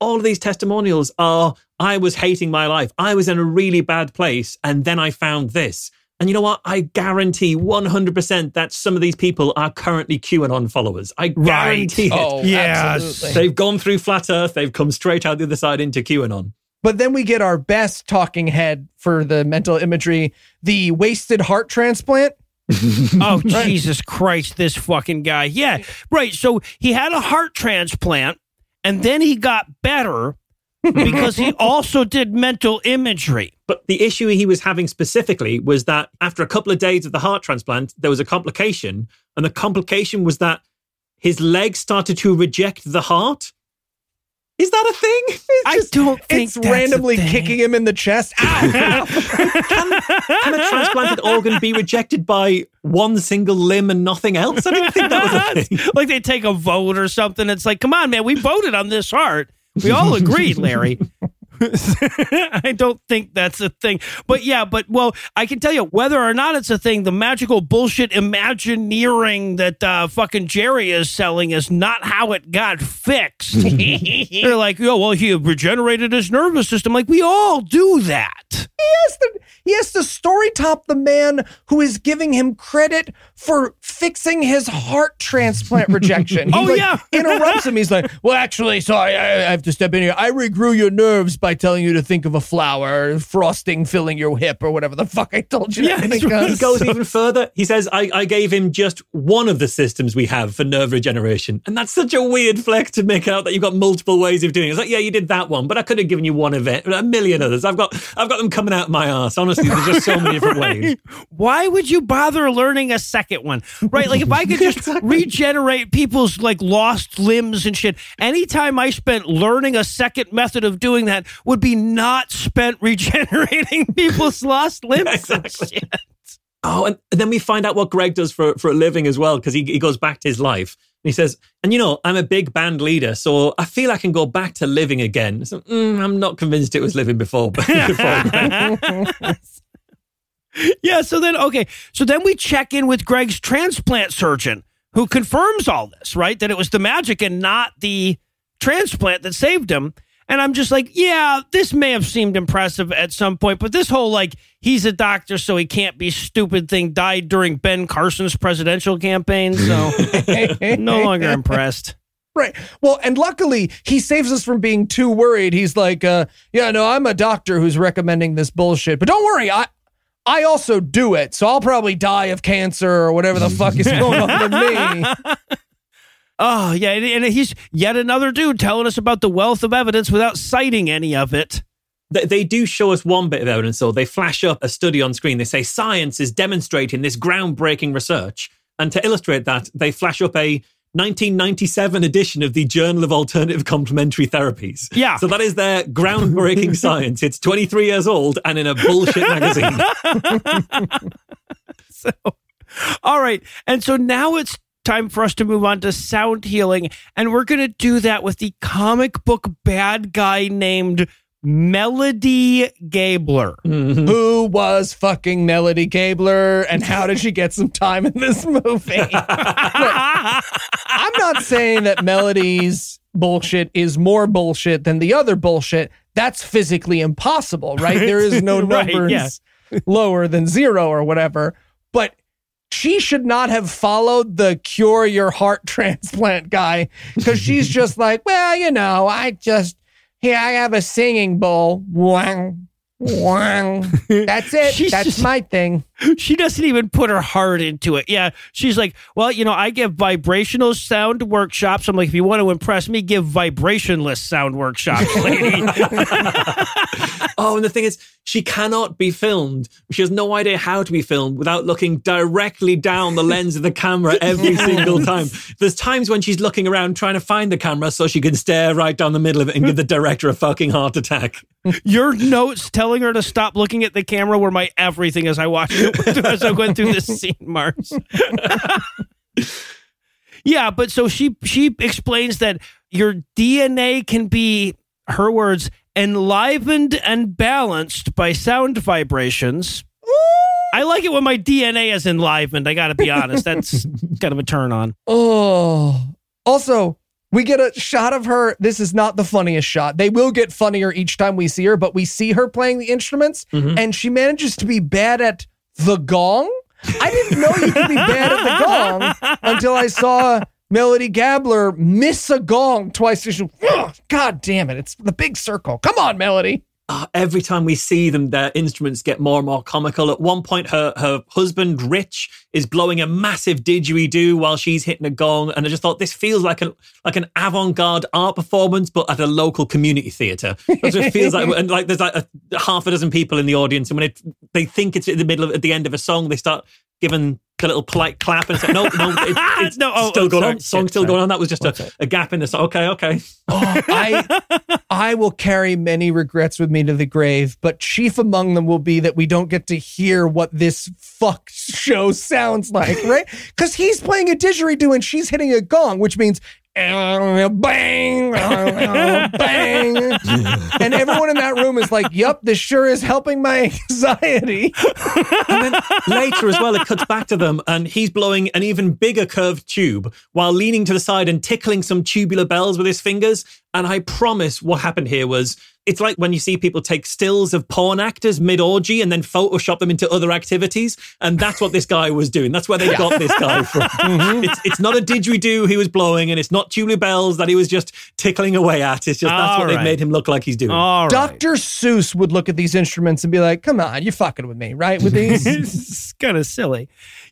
all of these testimonials are I was hating my life. I was in a really bad place. And then I found this. And you know what? I guarantee 100% that some of these people are currently QAnon followers. I guarantee it. Oh, Yes. absolutely. They've gone through flat earth. They've come straight out the other side into QAnon. But then we get our best talking head for the mental imagery, the wasted heart transplant. Oh Jesus Christ! This fucking guy. Yeah, right. So he had a heart transplant, and then he got better because he also did mental imagery. But the issue he was having specifically was that after a couple of days of the heart transplant, there was a complication. And the complication was that his legs started to reject the heart. Is that a thing? I don't think It's randomly kicking him in the chest. Ah! Ow! Can a transplanted organ be rejected by one single limb and nothing else? I didn't think that was a thing. like they take a vote or something. It's like, come on, man, we voted on this heart. We all agreed, Larry. I don't think that's a thing. But yeah, but well, I can tell you whether or not it's a thing, the magical bullshit imagineering that uh, fucking Jerry is selling is not how it got fixed. They're like, oh, well, he regenerated his nervous system. Like, we all do that. He has to he has to story top the man who is giving him credit for fixing his heart transplant rejection. Oh, like, yeah. interrupts him. He's like, "Well, actually, sorry, I, I have to step in here. I regrew your nerves by telling you to think of a flower, frosting filling your hip, or whatever the fuck I told you. Yeah, to think of." He goes even further. He says, I, I gave him just one of the systems we have for nerve regeneration. And that's such a weird flex to make out that you've got multiple ways of doing it. It's like, yeah, you did that one, but I could have given you one of it, a million others. I've got I've got them coming out my ass. Honestly, there's just so many different ways. Why would you bother learning a second one? Right? Like if I could just regenerate people's like lost limbs and shit, anytime I spent learning a second method of doing that would be not spent regenerating people's lost limbs. Exactly. shit. Oh, and then we find out what Greg does for, for a living as well, because he, he goes back to his life. And he says, and you know, I'm a big band leader, so I feel I can go back to living again. So, mm, I'm not convinced it was living before. before Yeah, so then okay, so then we check in with Greg's transplant surgeon who confirms all this, right? That it was the magic and not the transplant that saved him. And I'm just like, yeah, this may have seemed impressive at some point, but this whole like he's a doctor so he can't be stupid thing died during Ben Carson's presidential campaign, so no longer impressed. Right. Well, and luckily he saves us from being too worried. He's like, uh, yeah, no, I'm a doctor who's recommending this bullshit. But don't worry, I I also do it, so I'll probably die of cancer or whatever the fuck is going on with me. Oh, yeah, and, he's yet another dude telling us about the wealth of evidence without citing any of it. They, they do show us one bit of evidence, though. They flash up a study on screen. They say science is demonstrating this groundbreaking research. And to illustrate that, they flash up a 1997 edition of the Journal of Alternative Complementary Therapies. Yeah. So that is their groundbreaking science. It's 23 years old and in a bullshit magazine. So, all right. And so now it's time for us to move on to sound healing. And we're going to do that with the comic book bad guy named Melody Gabler. Mm-hmm. Who was fucking Melody Gabler and how did she get some time in this movie? Look, I'm not saying that Melody's bullshit is more bullshit than the other bullshit. That's physically impossible, right? There is no Right, numbers yeah. lower than zero or whatever. But she should not have followed the cure your heart transplant guy because she's just like, well, you know, I just, here, I have a singing bowl. Wang, wang. That's it. She's That's just- my thing. she doesn't even put her heart into it. Yeah. She's like, well, you know, I give vibrational sound workshops. I'm like, if you want to impress me, give vibrationless sound workshops, lady. Oh, and the thing is, she cannot be filmed. She has no idea how to be filmed without looking directly down the lens of the camera every single time. There's times when she's looking around trying to find the camera so she can stare right down the middle of it and give the director a fucking heart attack. Your notes telling her to stop looking at the camera were my everything as I watched it as I went through this scene, Marsh. yeah, but so she she explains that your DNA can be her words enlivened and balanced by sound vibrations. I like it when my DNA is enlivened. I got to be honest. That's kind of a turn on. Oh. Also, we get a shot of her. This is not the funniest shot. They will get funnier each time we see her, but we see her playing the instruments mm-hmm. and she manages to be bad at the gong. I didn't know you could be bad at the gong until I saw Melody Gabler miss a gong twice. She's, "Ugh, God damn it. It's the big circle. Come on, Melody. Uh, every time we see them, their instruments get more and more comical. At one point, her her husband Rich is blowing a massive didgeridoo while she's hitting a gong, and I just thought this feels like a like an avant garde art performance, but at a local community theatre. It feels like. And like there's like a, half a dozen people in the audience, and when it, they think it's at the middle of at the end of a song, they start giving the little polite clap and say, "No, no, it, it's No, oh, still oh, going sorry. on. Song Yeah, still sorry. going on. That was just a, a gap in the song. Okay, okay. Oh, I I will carry many regrets with me to the grave, but chief among them will be that we don't get to hear what this fuck show sounds like, right? Because he's playing a didgeridoo and she's hitting a gong, which means bang, bang. and everyone in that room is like, yep, this sure is helping my anxiety. And then later as well, it cuts back to them and he's blowing an even bigger curved tube while leaning to the side and tickling some tubular bells with his fingers. And I promise what happened here was it's like when you see people take stills of porn actors mid orgy and then Photoshop them into other activities. And that's what this guy was doing. That's where they got this guy from. Mm-hmm. It's, it's not a didgeridoo he was blowing and it's not tubular bells that he was just tickling away at. It's just that's All what they've made him look like he's doing. All right. Dr. Seuss would look at these instruments and be like, come on, you're fucking with me, right? With these. it's kind of silly.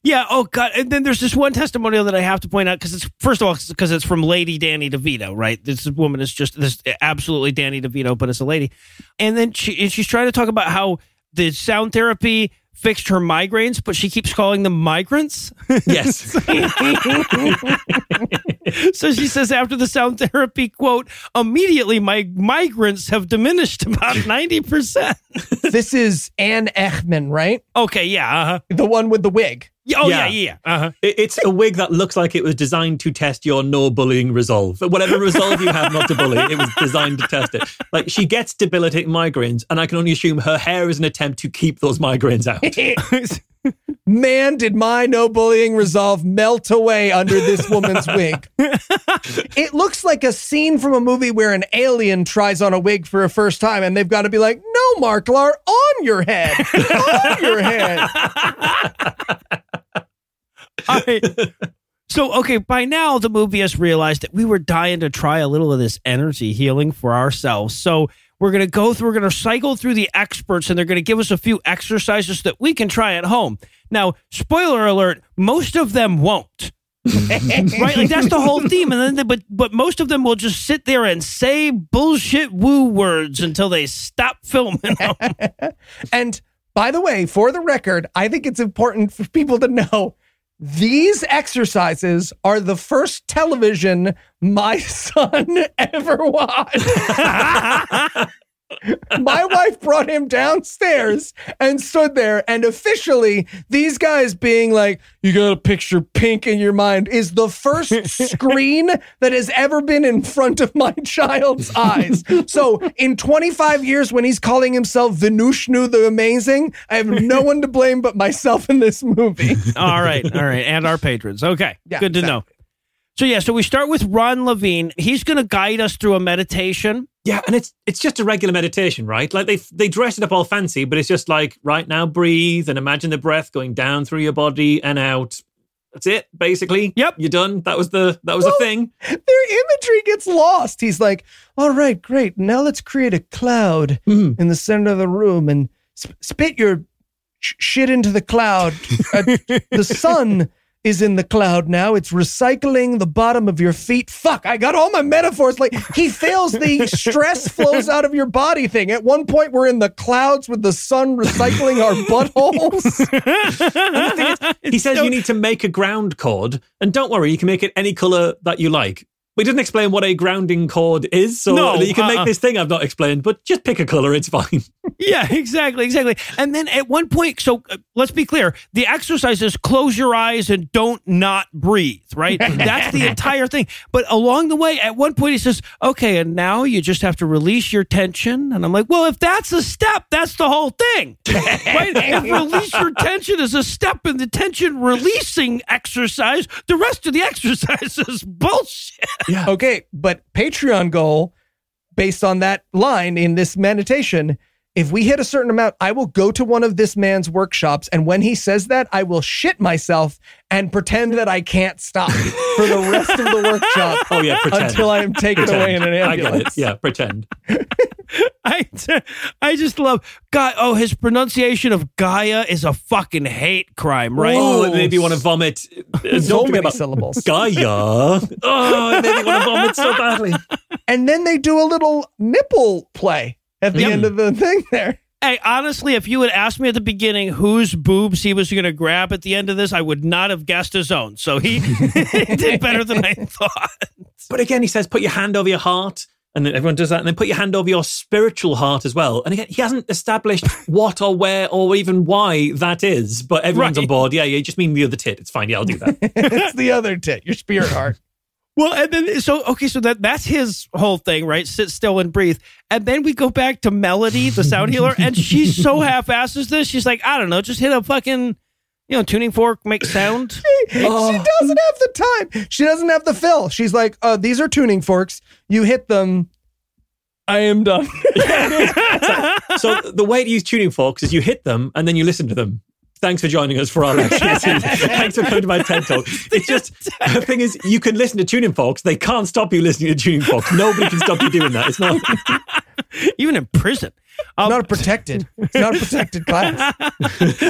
Yeah. Oh God. And then there's this one testimonial that I have to point out because it's first of all because it's from Lady Danny DeVito, right? This woman is just this absolutely Danny DeVito, but it's a lady. And then she and she's trying to talk about how the sound therapy fixed her migraines, but she keeps calling them migrants. Yes. so she says after the sound therapy quote, immediately my migrants have diminished about ninety percent. this is Anne Echman, right? Okay. Yeah. Uh-huh. The one with the wig. Oh yeah. Yeah. Yeah. Uh-huh. It- It's a wig that looks like it was designed to test your no bullying resolve. Whatever resolve you have not to bully, it was designed to test it. Like she gets debilitating migraines, and I can only assume her hair is an attempt to keep those migraines out. Man, did my no bullying resolve melt away under this woman's wig. it looks like a scene from a movie where an alien tries on a wig for a first time and they've got to be like, no, Marklar, on your head. on your head. All right. So, okay, by now the movie has realized that we were dying to try a little of this energy healing for ourselves. So, we're going to go through, we're going to cycle through the experts and they're going to give us a few exercises that we can try at home. Now, spoiler alert, most of them won't. right? Like that's the whole theme. And then, they, but but most of them will just sit there and say bullshit woo words until they stop filming. And by the way, for the record, I think it's important for people to know these exercises are the first television my son ever watched. my wife brought him downstairs and stood there, and officially, these guys being like, You gotta picture pink in your mind, is the first screen that has ever been in front of my child's eyes. So, in 25 years, when he's calling himself Vinushnu the Amazing, I have no one to blame but myself in this movie. all right, all right, and our patrons. Okay, Yeah, good to know. So yeah, so we start with Ron Levine. He's going to guide us through a meditation. Yeah, and it's it's just a regular meditation, right? Like they they dress it up all fancy, but it's just like right now, breathe and imagine the breath going down through your body and out. That's it, basically. Yep. you're done. That was the that was the thing. Their imagery gets lost. He's like, All right, great. Now let's create a cloud Mhm. in the center of the room and sp- spit your sh- shit into the cloud. Uh, the sun is in the cloud now. It's recycling the bottom of your feet. Fuck, I got all my metaphors. Like he fails the stress flows out of your body thing. At one point, we're in the clouds with the sun recycling our buttholes. He says you need to make a ground cord, and don't worry, you can make it any color that you like. We didn't explain what a grounding cord is, so No, you can uh-uh. make this thing I've not explained, but just pick a color, it's fine. Yeah, exactly, exactly. And then at one point, so uh, let's be clear: the exercise is close your eyes and don't not breathe. Right, that's the entire thing. But along the way, at one point, he says, "Okay, and now you just have to release your tension." And I'm like, "Well, if that's a step, that's the whole thing, right? if release your tension is a step in the tension releasing exercise, the rest of the exercise is bullshit." Okay, but Patreon goal based on that line in this meditation. If we hit a certain amount, I will go to one of this man's workshops, and when he says that, I will shit myself and pretend that I can't stop for the rest of the workshop Oh yeah, pretend. until I am taken away in an I get ambulance. it. Yeah, pretend. I, I just love God. Oh, his pronunciation of Gaia is a fucking hate crime, right? Oh, it made me want to vomit. Uh, Don't many about syllables. Gaia. Oh, it made me want to vomit so badly. And then they do a little nipple play at the Yum. end of the thing there. Hey, honestly, if you had asked me at the beginning whose boobs he was going to grab at the end of this, I would not have guessed his own. So he, he did better than I thought. But again, he says, put your hand over your heart. And then everyone does that. And then put your hand over your spiritual heart as well. And again, he hasn't established what or where or even why that is. But everyone's Right. on board. Yeah, yeah, you just mean the other tit. It's fine. Yeah, I'll do that. it's the other tit, your spirit heart. Well, and then so okay, so that that's his whole thing, right? Sit still and breathe. And then we go back to Melody, the sound healer, and she's so half-asses this. She's like, I don't know, just hit a fucking, you know, tuning fork, make sound. She doesn't have the time. She doesn't have the fill. She's like, uh, these are tuning forks. You hit them. I am done. So the way to use tuning forks is you hit them and then you listen to them. Thanks for joining us for our lecture. Thanks for coming to my TED talk. It's just the thing is, you can listen to tuning forks. They can't stop you listening to tuning forks. Nobody can stop you doing that. It's not. Even in prison. Um, not a protected. It's not a protected class.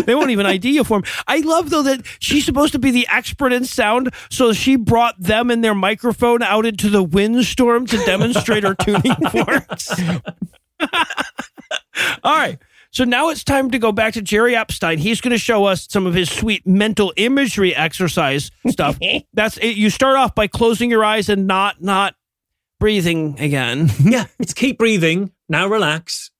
they won't even ID you for him. I love though that she's supposed to be the expert in sound, so she brought them and their microphone out into the windstorm to demonstrate her tuning forks. All right. So now it's time to go back to Jerry Epstein. He's going to show us some of his sweet mental imagery exercise stuff. That's it. You start off by closing your eyes and not not breathing again. Yeah, it's keep breathing. Now relax,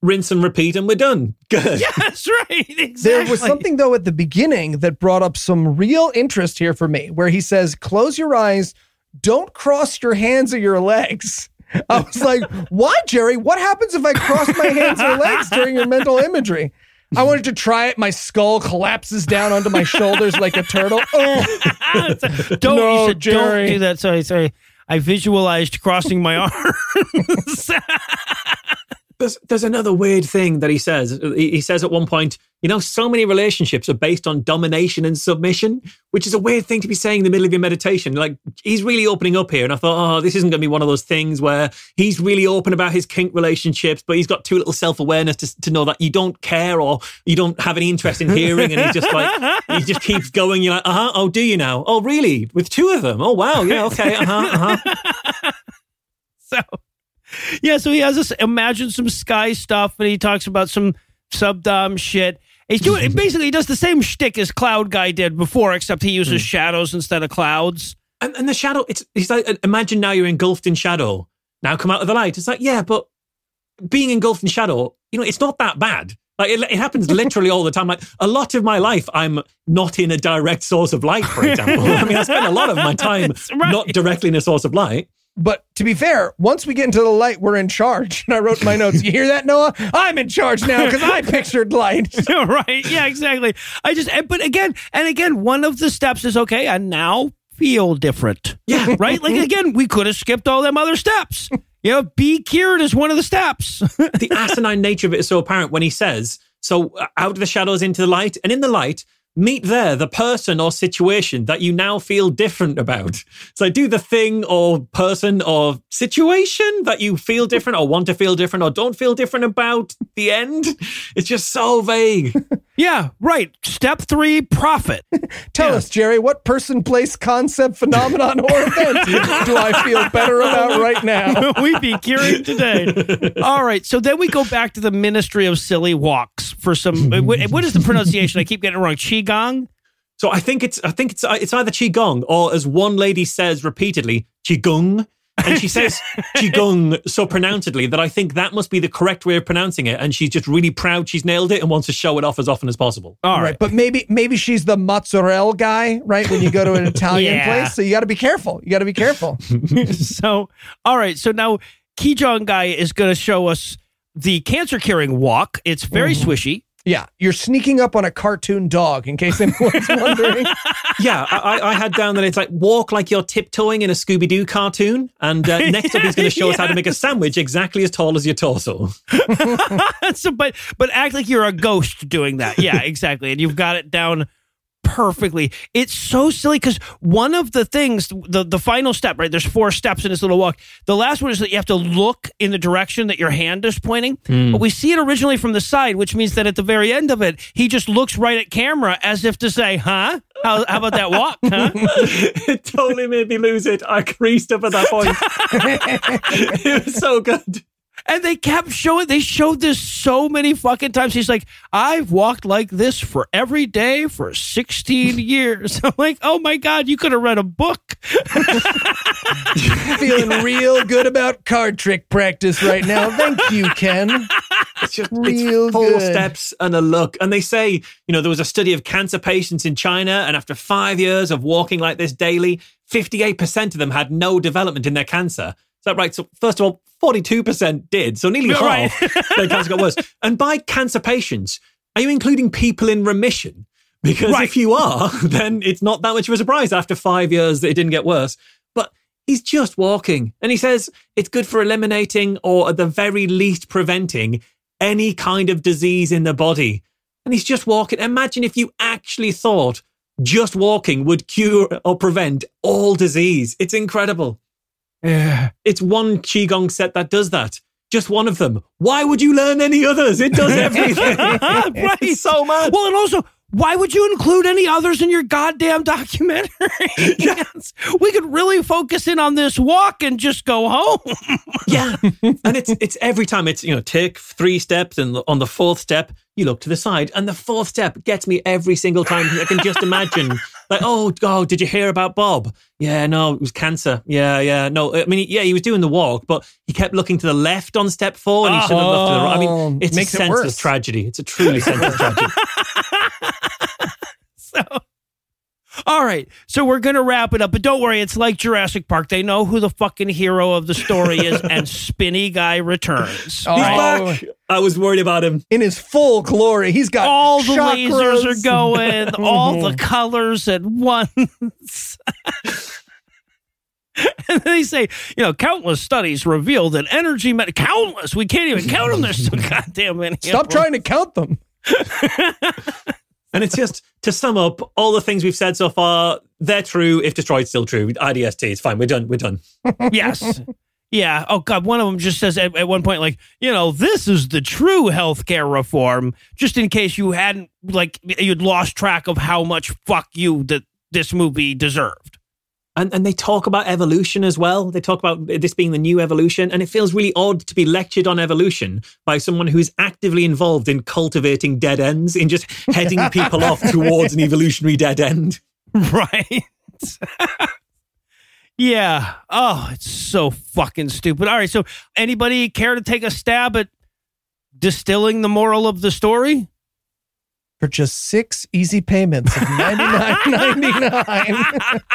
rinse and repeat, and we're done. Good. That's right. Exactly. There was something though at the beginning that brought up some real interest here for me, where he says, "Close your eyes, don't cross your hands or your legs." I was like, "Why, Jerry? What happens if I cross my hands or legs during your mental imagery?" I wanted to try it. My skull collapses down onto my shoulders like a turtle. Oh, don't, No, said, Jerry. don't do that. Sorry, sorry. I visualized crossing my arms. There's, there's another weird thing that he says. He, says at one point, you know, so many relationships are based on domination and submission, which is a weird thing to be saying in the middle of your meditation. Like, he's really opening up here. And I thought, oh, this isn't going to be one of those things where he's really open about his kink relationships, but he's got too little self awareness to, to know that you don't care or you don't have any interest in hearing. And he just like, he just keeps going. You're like, uh huh. Oh, do you now? Oh, really? With two of them? Oh, wow. Yeah. Okay. Uh huh. Uh huh. so, yeah, so he has this imagine some sky stuff, and he talks about some subdom shit. He's doing basically he does the same shtick as Cloud Guy did before, except he uses hmm. shadows instead of clouds. And, and the shadow, it's, he's like, uh, imagine now you're engulfed in shadow. Now come out of the light. It's like, yeah, but being engulfed in shadow, you know, it's not that bad. Like it, it happens literally all the time. Like a lot of my life, I'm not in a direct source of light, for example. I mean, I spend a lot of my time right. not directly in a source of light. But to be fair, once we get into the light, we're in charge. And I wrote in my notes, you hear that, Noah? I'm in charge now because I pictured light. right? Yeah, exactly. I just, but again, and again, one of the steps is okay. I now feel different. Yeah. Right? Like again, we could have skipped all them other steps. You know, be cured is one of the steps. the asinine nature of it is so apparent when he says, so uh, out of the shadows into the light, and in the light, meet there the person or situation that you now feel different about. So do the thing or person or situation that you feel different or want to feel different or don't feel different about. The end. It's just so vague. yeah, right. Step three, profit. Tell us, Jerry, what person, place, concept, phenomenon, or event do I feel better about right now? We'd be curing today. All right. So then we go back to the Ministry of Silly Walks for some. Uh, what what is the pronunciation? I keep getting it wrong. Qigong? So I think it's I think it's uh, it's either qigong or as one lady says repeatedly, qigong. And she says qigong so pronouncedly that I think that must be the correct way of pronouncing it. And she's just really proud she's nailed it and wants to show it off as often as possible. All right. right. but maybe maybe she's the mozzarella guy, right? When you go to an Italian Yeah. place, so you got to be careful. You got to be careful. so, all right. So now Qigong guy is going to show us the cancer curing walk. It's very mm-hmm. swishy. Yeah, you're sneaking up on a cartoon dog, in case anyone's wondering. Yeah, I, I- I had down that it's like walk like you're tiptoeing in a Scooby Doo cartoon. And uh, next up, he's going to show us how to make a sandwich exactly as tall as your torso. so, but but act like you're a ghost doing that. Yeah, exactly. And you've got it down perfectly. It's so silly because one of the things, the the final step, right? There's four steps in this little walk. The last one is that you have to look in the direction that your hand is pointing. Hmm. But we see it originally from the side, which means that at the very end of it, he just looks right at camera as if to say, "Huh? How, how about that walk? Huh?" it totally made me lose it. I creased up at that point. it was so good. And they kept showing, they showed this so many fucking times. He's like, I've walked like this for every day for 16 years. I'm like, oh my God, you could have read a book. Feeling real good about card trick practice right now. Thank you, Ken. It's just Real it's four good. steps and a look. And they say, you know, there was a study of cancer patients in China, and after five years of walking like this daily, 58% of them had no development in their cancer. That right? So, first of all, 42% did. So, nearly Right. half their cancer got worse. And by cancer patients, are you including people in remission? Because Right. if you are, then it's not that much of a surprise after five years that it didn't get worse. But he's just walking. And he says it's good for eliminating or at the very least preventing any kind of disease in the body. And he's just walking. Imagine if you actually thought just walking would cure or prevent all disease. It's incredible. Yeah. It's one Qigong set that does that. Just one of them. Why would you learn any others? It does everything. right. So much. Well, and also, why would you include any others in your goddamn documentary? Yes. We could really focus in on this walk and just go home. Yeah. and it's it's every time it's, you know, take three steps and on the fourth step, you look to the side. And the fourth step gets me every single time. I can just imagine, like, oh, oh, did you hear about Bob? Yeah, no, it was cancer. Yeah, yeah. No, I mean, yeah, he was doing the walk, but he kept looking to the left on step four and he should have looked to the right. I mean, oh, it's Makes a it senseless worse. tragedy. It's a truly senseless tragedy. So, all right. So we're going to wrap it up. But don't worry. It's like Jurassic Park. They know who the fucking hero of the story is, and Spinny Guy returns. Oh, He's back. I was worried about him. in his full glory. He's got all the chakras. lasers are going, all the mhm. colors at once. and they say, you know, countless studies reveal that energy, met- countless, we can't even count them. There's so goddamn many. Stop them. trying to count them. And it's just to sum up all the things we've said so far, they're true. If destroyed, still true. IDST, it's fine. We're done. We're done. Yes. Yeah. Oh God. One of them just says at, at one point, like, you know, this is the true healthcare reform. Just in case you hadn't, like, you'd lost track of how much fuck you that this movie deserved. And and they talk about evolution as well. They talk about this being the new evolution, and it feels really odd to be lectured on evolution by someone who's actively involved in cultivating dead ends, in just heading people off towards an evolutionary dead end. Right. yeah. Oh, it's so fucking stupid. All right. So, anybody care to take a stab at distilling the moral of the story? For just six easy payments of ninety nine ninety nine.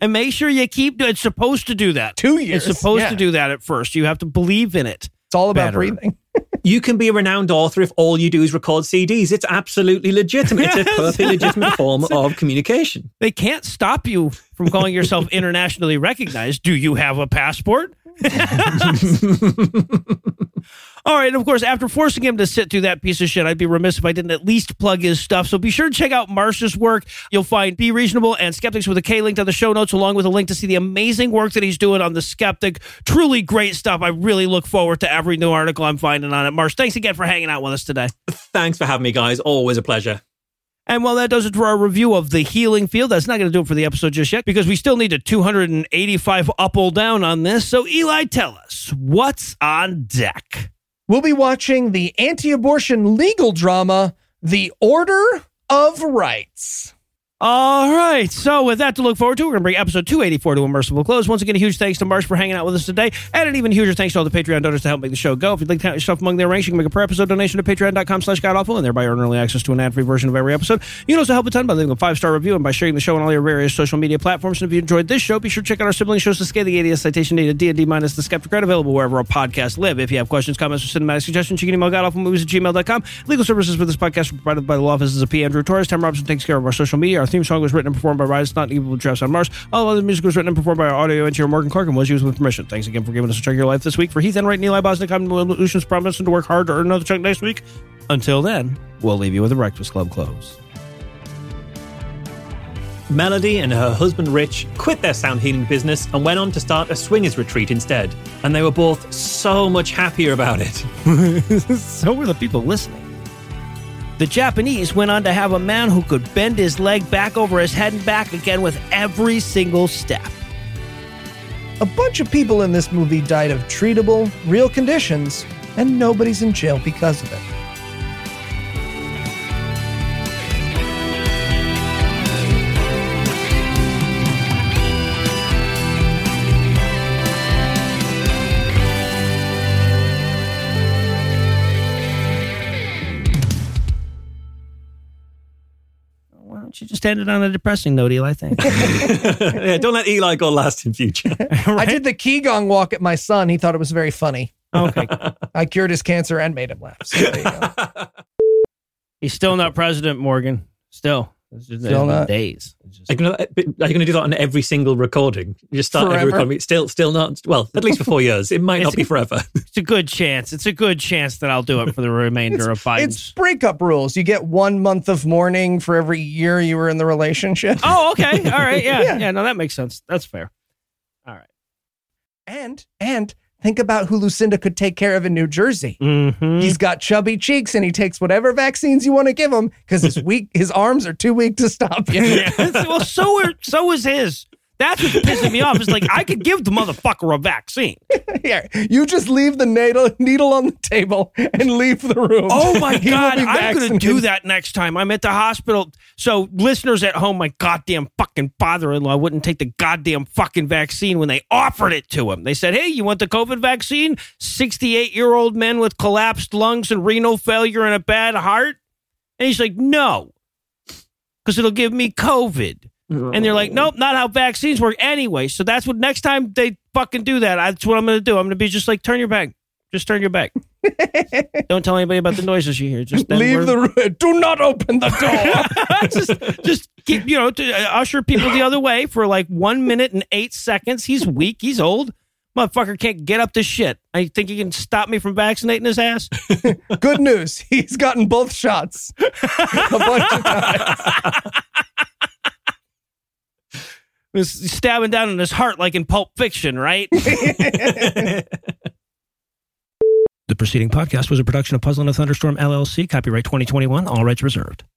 And make sure you keep. It's supposed to do that. Two years. It's supposed Yeah. to do that at first. You have to believe in it. It's all about better. breathing. You can be a renowned author if all you do is record CDs. It's absolutely legitimate. It's a perfectly legitimate form of communication. They can't stop you from calling yourself internationally recognized. Do you have a passport? All right, and of course, after forcing him to sit through that piece of shit, I'd be remiss if I didn't at least plug his stuff. So be sure to check out Marsh's work. You'll find Be Reasonable and Skeptics with a K linked on the show notes, along with a link to see the amazing work that he's doing on The Skeptic. Truly great stuff. I really look forward to every new article I'm finding on it. Marsh, thanks again for hanging out with us today. Thanks for having me, guys. Always a pleasure. And while that does it for our review of the healing field, that's not going to do it for the episode just yet because we still need a 285 up or down on this. So, Eli, tell us what's on deck. We'll be watching the anti abortion legal drama, The Order of Rights. All right. So, with that to look forward to, we're going to bring episode 284 to a merciful close. Once again, a huge thanks to Marsh for hanging out with us today. And an even huger thanks to all the Patreon donors to help make the show go. If you'd like to count yourself among their ranks, you can make a per episode donation to patreon.com slash godawful and thereby earn early access to an ad free version of every episode. You can also help a ton by leaving a five star review and by sharing the show on all your various social media platforms. And if you enjoyed this show, be sure to check out our sibling shows, The Scathing Atheist, Citation Data, D&D minus The Skeptic, right available wherever our podcasts live. If you have questions, comments, or cinematic suggestions, you can email godawfulmovies at gmail.com. Legal services for this podcast are provided by the law offices of P. Andrew Torres. Tom Robinson takes care of our social media. Our theme song was written and performed by Rise, not evil drafts on Mars. All other music was written and performed by our audio engineer Morgan Clark and was used with permission. Thanks again for giving us a chunk of your life this week. For Heath and Eli Bosnick, I'm Lugeons promising to work hard to earn another chunk next week. Until then, we'll leave you with a Breakfast Club close. Melody and her husband Rich quit their sound healing business and went on to start a swingers retreat instead. And they were both so much happier about it. so were the people listening. The Japanese went on to have a man who could bend his leg back over his head and back again with every single step. A bunch of people in this movie died of treatable, real conditions, and nobody's in jail because of it. Don't you just end it on a depressing note, Eli? Thanks. yeah, don't let Eli go last in future. I did the Qigong walk at my son. He thought it was very funny. okay. I cured his cancer and made him laugh. So there you go. He's still not president, Morgan. Still. It's just, Still it's not. days. It's just- Are you gonna- uh, are you going to do that on every single recording? You just start every recording. Still, still not. Well, at least for four years. It might not be forever. It's a good chance. It's a good chance that I'll do it for the remainder of It's breakup rules. You get one month of mourning for every year you were in the relationship. Oh, okay. All right. Yeah. Yeah. yeah. No, that makes sense. That's fair. All right. And and think about who Lucinda could take care of in New Jersey. Mm-hmm. He's got chubby cheeks and he takes whatever vaccines you want to give him because his weak his arms are too weak to stop you. well, so are, so is his. That's what's pissing me off. Is like I could give the motherfucker a vaccine. Here, you just leave the needle needle on the table and leave the room. Oh my god, I'm going to do that next time. I'm at the hospital. So listeners at home, my goddamn fucking father-in-law wouldn't take the goddamn fucking vaccine when they offered it to him. They said, "Hey, you want the COVID vaccine?" 68-year-old men with collapsed lungs and renal failure and a bad heart. And he's like, "No." Cuz it'll give me COVID. And they're like, nope, not how vaccines work anyway. So that's what next time they fucking do that, that's what I'm going to do. I'm going to be just like, turn your back. Just turn your back. Don't tell anybody about the noises you hear. Just Leave the room. Do not open the door. just, just keep, you know, to uh, usher people the other way for like one minute and eight seconds. He's weak. He's old. Motherfucker can't get up to shit. I think he can stop me from vaccinating his ass. Good news. He's gotten both shots a bunch of times. He's stabbing down in his heart like in Pulp Fiction, right? The preceding podcast was a production of Puzzle and a Thunderstorm LLC, copyright 2021, all rights reserved.